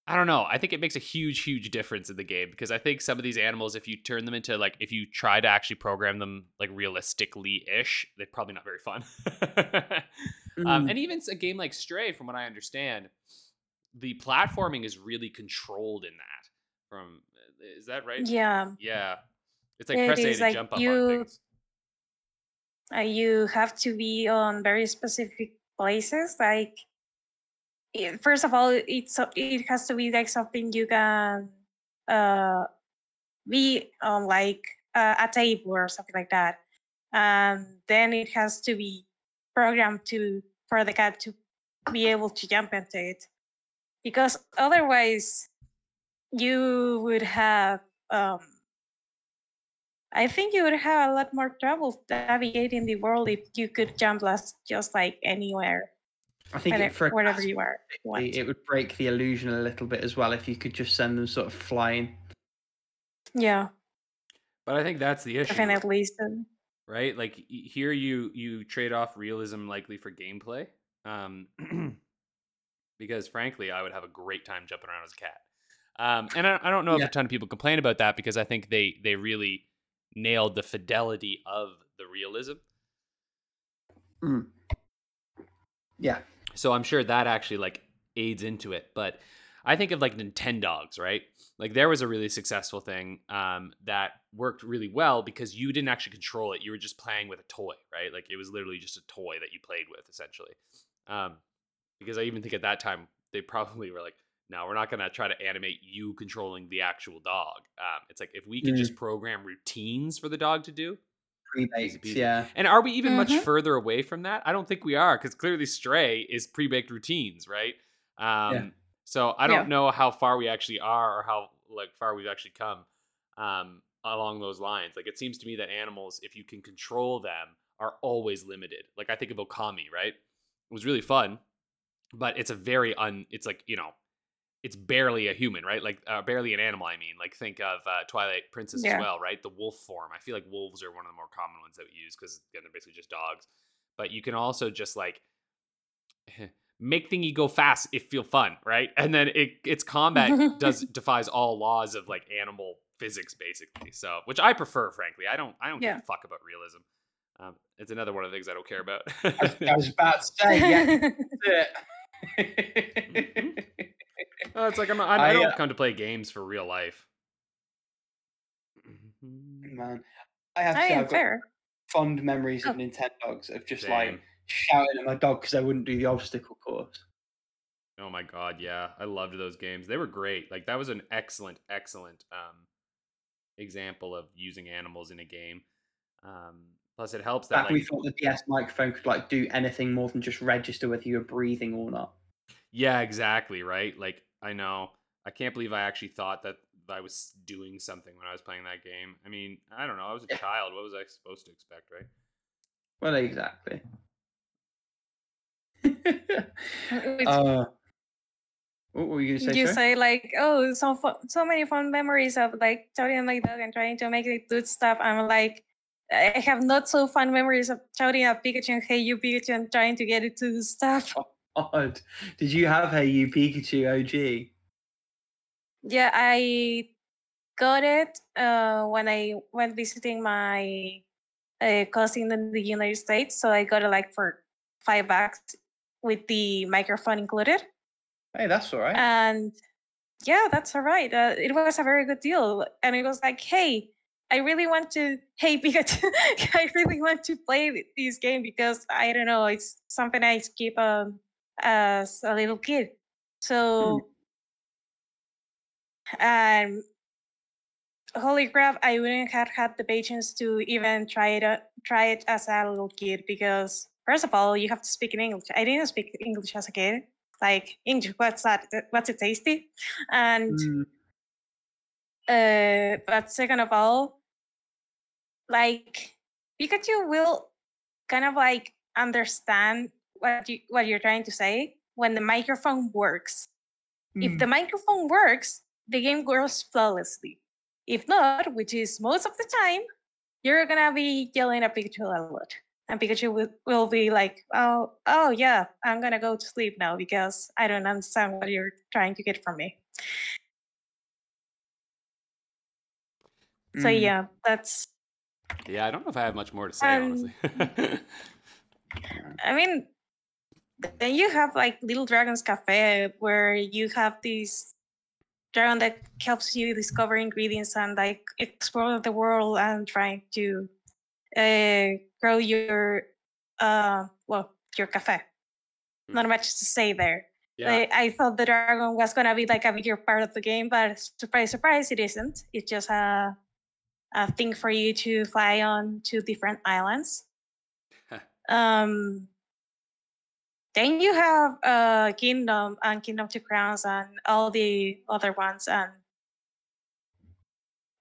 I don't know. I think it makes a huge, huge difference in the game because I think some of these animals, if you turn them into like, if you try to actually program them like realistically ish, they're probably not very fun. Um, mm. um, and even a game like Stray, from what I understand, the platforming is really controlled in that. From is that right? Yeah. Yeah. It's like it press A to like jump up you, on things. Uh, you have to be on very specific places, like first of all, it's it has to be like something you can uh, be on like uh, a table or something like that, and then it has to be programmed to for the cat to be able to jump into it, because otherwise you would have. Um, I think you would have a lot more trouble navigating the world if you could jump just like anywhere. I think it, for whatever you are, it, it would break the illusion a little bit as well if you could just send them sort of flying. Yeah, but I think that's the issue. Definitely, right? Like here, you you trade off realism likely for gameplay, um, because frankly, I would have a great time jumping around as a cat. Um, and I, I don't know yeah. if a ton of people complain about that because I think they they really nailed the fidelity of the realism. Mm. Yeah, so I'm sure that actually like aids into it. But I think of like Nintendogs, right? Like there was a really successful thing um, that worked really well because you didn't actually control it. You were just playing with a toy, right? Like it was literally just a toy that you played with essentially. Um, because I even think at that time they probably were like, no, we're not gonna try to animate you controlling the actual dog. Um, it's like if we could Mm. just program routines for the dog to do. Pre-baked, peasy. yeah. And are we even much Mhm. further away from that? I don't think we are, because clearly Stray is pre-baked routines, right? Um, So I don't Yeah. know how far we actually are, or how like far we've actually come um, along those lines. Like it seems to me that animals, if you can control them, are always limited. Like I think of Okami, right? It was really fun, but it's a very un. It's like you know, it's barely a human, right? Like uh, barely an animal. I mean, like think of uh, Twilight Princess Yeah. as well, right? The wolf form. I feel like wolves are one of the more common ones that we use because again, they're basically just dogs. But you can also just like make thingy go fast if feel fun, right? And then it its combat does defies all laws of like animal physics basically. So, which I prefer, frankly. I don't I don't give a fuck about realism. Um, it's another one of the things I don't care about. I was about to say, yeah. that's it. Oh, it's like I'm, I'm, I I, don't uh, come to play games for real life. Man, I have I say, am I've fair. fond memories of Oh. Nintendogs of just like shouting at my dog because I wouldn't do the obstacle course. Oh my god, yeah. I loved those games. They were great. Like that was an excellent, excellent um example of using animals in a game. Um plus it helps that Back like we thought the DS microphone could like do anything more than just register whether you were breathing or not. Yeah, exactly, right? Like I know. I can't believe I actually thought that I was doing something when I was playing that game. I mean, I don't know. I was a Yeah. child. What was I supposed to expect, right? Well, exactly. Uh, what were you going to say? you sorry? say like, oh, so fu- so many fun memories of like shouting at my dog and trying to make it do stuff. I'm like, I have not so fun memories of shouting at Pikachu and hey you Pikachu and trying to get it to do stuff. God, did you have Hey You Pikachu OG? Yeah, I got it uh, when I went visiting my uh, cousin in the United States. So I got it like for five bucks with the microphone included. Hey, that's all right. And yeah, that's all right. Uh, it was a very good deal. And it was like, hey, I really want to, hey, Pikachu, I really want to play this game because I don't know, it's something I skip um, as a little kid. So, and holy crap, I wouldn't have had the patience to even try it, uh, try it as a little kid because, first of all, you have to speak in English. I didn't speak English as a kid like English, what's that? What's it tasty? And Mm, uh, but second of all, like Pikachu will kind of like understand what you what you're trying to say when the microphone works. If the microphone works, the game goes flawlessly. If not, which is most of the time, you're gonna be yelling at Pikachu a lot. And Pikachu will, will be like, oh, oh yeah, I'm gonna go to sleep now because I don't understand what you're trying to get from me. So mm. yeah, that's Yeah, I don't know if I have much more to say, Um, honestly. I mean, then you have like Little Dragon's Cafe, where you have this dragon that helps you discover ingredients and like explore the world and trying to uh, grow your uh well your cafe. Not much to say there. yeah. I, I thought the dragon was gonna be like a bigger part of the game, but surprise, surprise, it isn't. It's just a a thing for you to fly on to different islands. um, then you have uh, Kingdom and Kingdom Two Crowns and all the other ones. And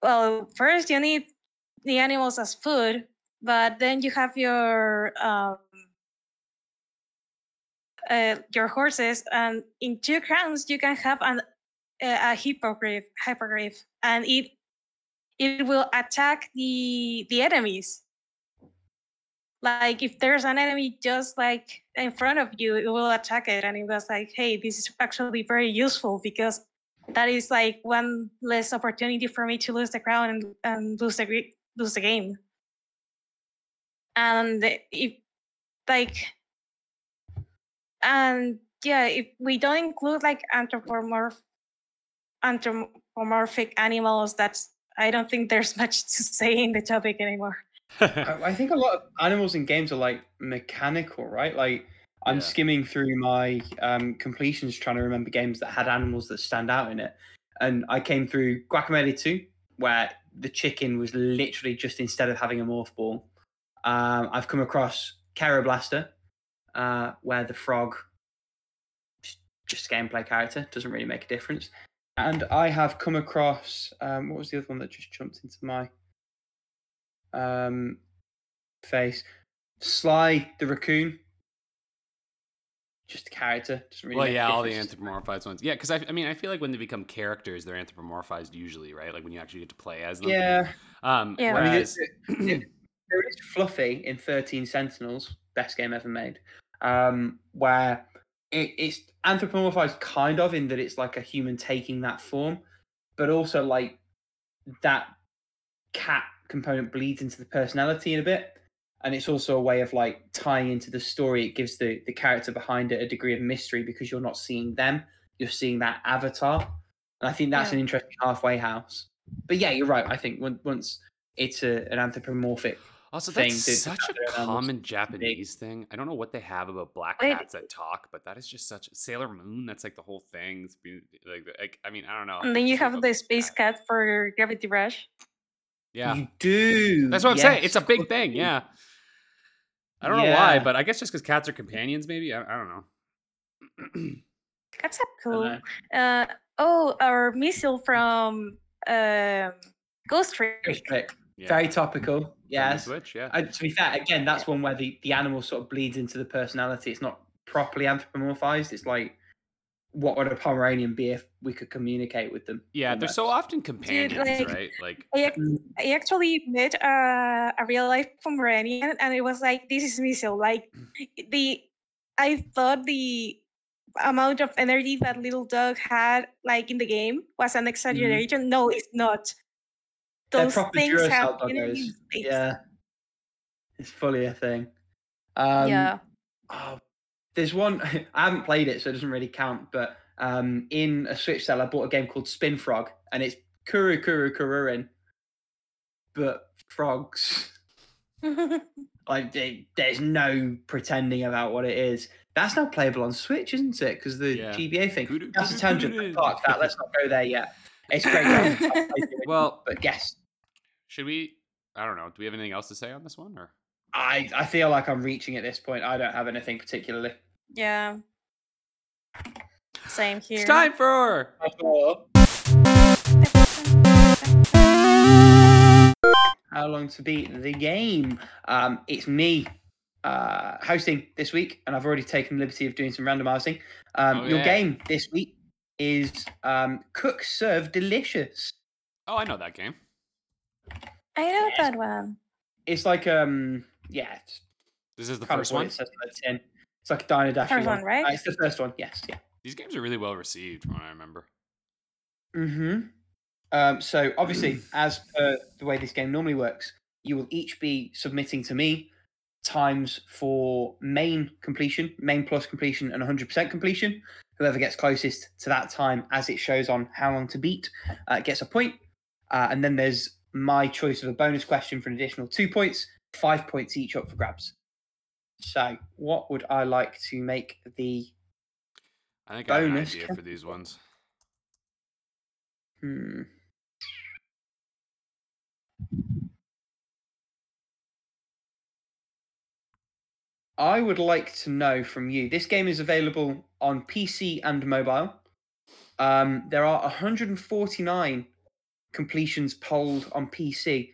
well, first you need the animals as food, but then you have your um, uh, your horses, and in Two Crowns you can have an a, a hippogriff, hippogriff, and it it will attack the the enemies like if there's an enemy just like in front of you it will attack it and it was like hey this is actually very useful because that is like one less opportunity for me to lose the crown and, and lose the lose the game. And if like and yeah if we don't include like anthropomorph anthropomorphic animals that's i don't think there's much to say in the topic anymore I, I think a lot of animals in games are like mechanical, right? Like I'm Yeah. skimming through my um, completions, trying to remember games that had animals that stand out in it, and I came through Guacamelee 2, where the chicken was literally just instead of having a morph ball. Um, I've come across Kero Blaster, uh, where the frog just- just a gameplay character doesn't really make a difference. And I have come across um, what was the other one that just jumped into my um, face? Sly the raccoon. Just a character doesn't really. well, yeah, all the anthropomorphized ones. Yeah, because I, I mean, I feel like when they become characters, they're anthropomorphized usually, right? Like when you actually get to play as them. Yeah, Um, Yeah. I mean, whereas, it- it- there is Fluffy in Thirteen Sentinels, best game ever made, um, where it, it's anthropomorphized kind of in that it's like a human taking that form, but also like that cat component bleeds into the personality in a bit. And it's also a way of like tying into the story. It gives the, the character behind it a degree of mystery because you're not seeing them, you're seeing that avatar. And I think that's Yeah. an interesting halfway house. But yeah, you're right. I think when, once it's a, an anthropomorphic also, thing that's to- to such a their animals common big. Japanese thing. I don't know what they have about black Wait. cats that talk, but that is just such Sailor Moon. That's like the whole thing. It's been, like, like, I mean, I don't know. And then you have the space cat. cat for Gravity Rush. Yeah, You do. that's what I'm saying. It's a big thing. Yeah. I don't know why, but I guess just because cats are companions, maybe. I, I don't know. Cats are cool. Uh, oh, our missile from um, Ghost Trick. Ghost Trick. Yeah. Very topical. Yes. Switch, yeah. Uh, to be fair, again, that's one where the, the animal sort of bleeds into the personality. It's not properly anthropomorphized. It's like, what would a Pomeranian be if we could communicate with them? yeah, they're so often companions, like- right? Like, I, I actually met uh, a real life Pomeranian, and it was like, this is me. So Like the, I thought the amount of energy that little dog had, like in the game, was an exaggeration. No, it's not. Those proper things have Duracell energy doggos. in space. Yeah. It's fully a thing. Um, yeah. oh, there's one, I haven't played it, so it doesn't really count, but um, in a Switch sale, I bought a game called Spin Frog, and it's Kuru Kuru Kururin, but frogs. Like they, there's no pretending about what it is. That's not playable on Switch, isn't it? Because the Yeah. GBA thing. Kudu- That's a tangent. kudu. Park that. Let's not go there yet. It's great. game. I've played it, well, but yes, should we? I don't know. Do we have anything else to say on this one, or I I feel like I'm reaching at this point. I don't have anything particularly. yeah. Same here. it's time for? How long to beat the game? Um, it's me uh, hosting this week, and I've already taken the liberty of doing some randomizing. Um, Oh, your yeah. game this week is um, Cook Serve Delicious. Oh, I know that game. I know Yes. that one. It's like um, yeah, This is the first one. it says on the. It's like a Diner Dash. First one, right? Uh, it's the first one. Yes. Yeah. These games are really well received, from what I remember. hmm Um, so obviously, as per the way this game normally works, you will each be submitting to me times for main completion, main plus completion, and 100% completion. Whoever gets closest to that time, as it shows on how long to beat, uh, gets a point. Uh, and then there's my choice of a bonus question for an additional two points, five points each up for grabs. So, what would I like to make the I think I have an Bonus idea for these ones. Hmm. I would like to know from you. This game is available on PC and mobile. Um, there are 149 completions polled on PC.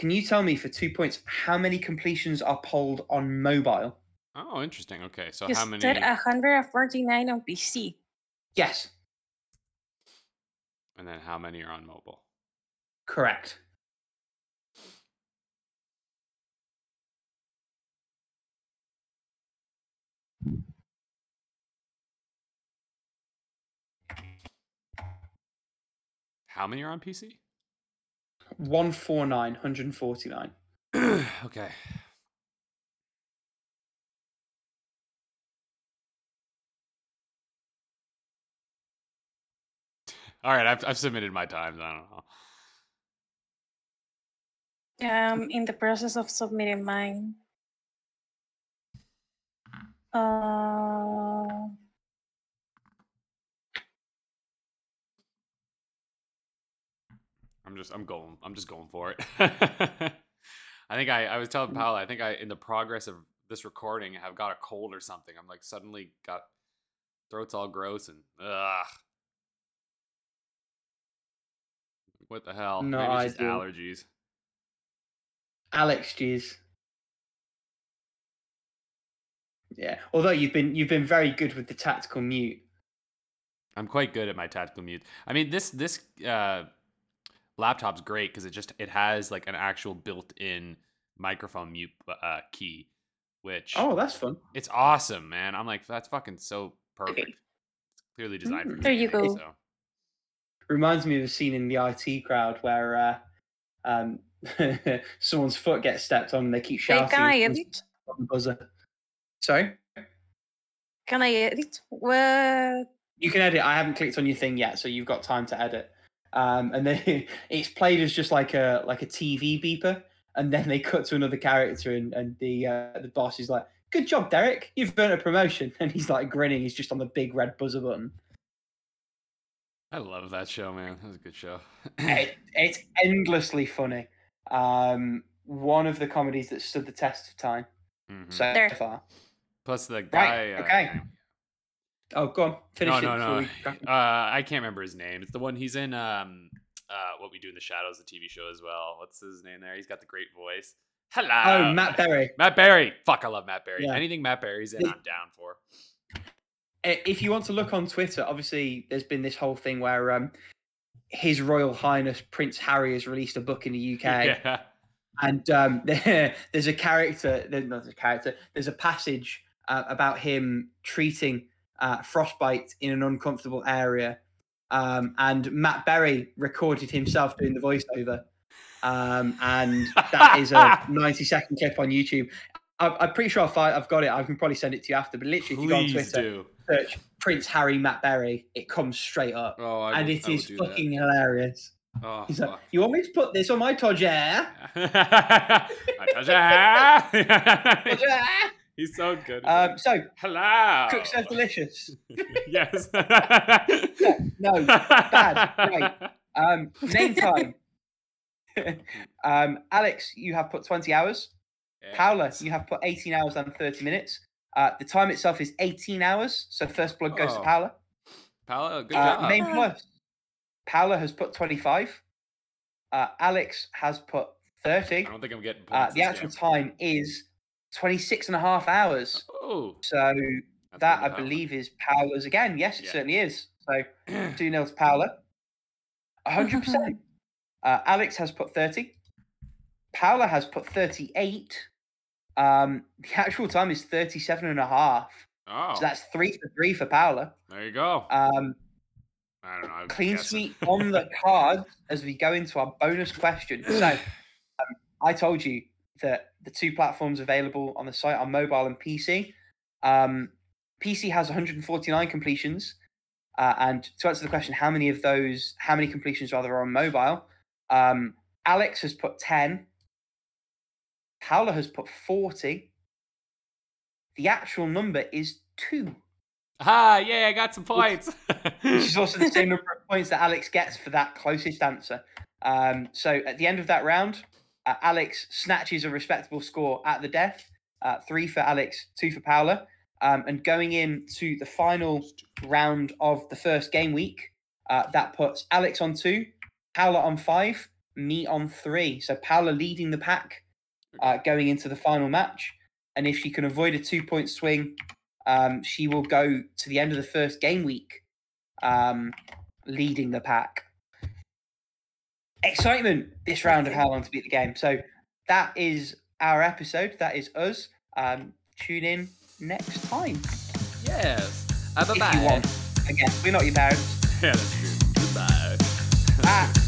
Can you tell me for two points how many completions are polled on mobile? Oh, interesting. Okay, so You how many? said 149 on PC. Yes, And then how many are on mobile? correct. How many are on PC? 149, 149. okay. All right, I've, I've submitted my times. I don't know. I'm in the process of submitting mine. Uh, I'm just I'm going I'm just going for it. I think I I was telling Paula I think I in the progress of this recording have got a cold or something. I'm like suddenly got throat's all gross and ugh. What the hell? No Maybe it's just allergies. Alex G's. Yeah. Although you've been you've been very good with the tactical mute. I'm quite good at my tactical mute. I mean, this this uh, laptop's great because it just it has like an actual built-in microphone mute uh, key, which Oh, that's fun. it's awesome, man. I'm like, that's fucking so perfect. It's clearly designed for Mm. There you gaming, go. So. Reminds me of a scene in the IT crowd where uh, um, someone's foot gets stepped on and they keep hey, shouting can I from edit? the buzzer. Sorry? Can I edit? What? You can edit. I haven't clicked on your thing yet, so you've got time to edit. Um, and then it's played as just like a like a TV beeper, and then they cut to another character, and, and the uh, the boss is like, "Good job, Derek. You've earned a promotion." And he's like grinning. He's just on the big red buzzer button. I love that show, man. That was a good show. It, it's endlessly funny. Um, one of the comedies that stood the test of time Mhm. so far. Plus the guy. uh, okay. Oh, go on. Finish No, it no, no. we crack on. Uh, I can't remember his name. It's the one he's in. Um, uh, what we do in the shadows, the TV show as well. What's his name there? He's got the great voice. Hello. Oh, Matt Berry. Matt Berry. Fuck, I love Matt Berry. Yeah. Anything Matt Berry's in, I'm down for. Uh, if you want to look on Twitter, obviously there's been this whole thing where um, His Royal Highness Prince Harry has released a book in the UK, Yeah. and um, there's a character, there's not a character, there's a passage uh, about him treating uh, frostbite in an uncomfortable area, um, and Matt Berry recorded himself doing the voiceover, um, and that is a 90 second clip on YouTube. I'm, I'm pretty sure if I, I've got it, I can probably send it to you after. But literally, if you go on Twitter, do. search Prince Harry Matt Berry, it comes straight up. Oh, I and it I is do that. fucking hilarious. Oh, He's like. You want me to put this on my Todger? Todger?" He's so good. um, so, Hello. cook so delicious. yes. No, bad. Right. Um, name time. um, Alex, you have put 20 hours. Paula, you have put 18 hours and 30 minutes. Uh, the time itself is 18 hours. So, first blood goes to Oh, Paula. Paula, good Uh, job. main Ah. plus. Paula has put 25. Uh, Alex has put 30. I don't think I'm getting points. Uh, the actual game. time is 26 and a half hours. Oh, So that, I believe, is Paula's again. Yes, it Yeah. certainly is. So 2 0 to Paula. 100%. uh, Alex has put 30. Paula has put 38. Um, the actual time is 37 and a half. Oh, So that's three for three for Paula. there you go. Um, I don't know. I'm clean sweep on the card as we go into our bonus question. So, um, I told you that the two platforms available on the site are mobile and PC. Um, PC has 149 completions, uh, and to answer the question, how many of those, how many completions rather are on mobile? Um, Alex has put 10. Paula has put 40. The actual number is two. Ah, yeah, I got some points. which is also the same number of points that Alex gets for that closest answer. Um, so at the end of that round, uh, Alex snatches a respectable score at the death. Uh, three for Alex, two for Paula. Um, and going into the final round of the first game week, uh, that puts Alex on two, Paula on five, me on three. So Paula leading the pack uh, going into the final match. And if she can avoid a two point swing, um, she will go to the end of the first game week um, leading the pack excitement this round of How Long to Beat the Game. So that is our episode. That is us. Um, tune in next time. Yes. Have a if bad. you want. Again, we're not your parents. Yeah, that's true. Goodbye. Bye.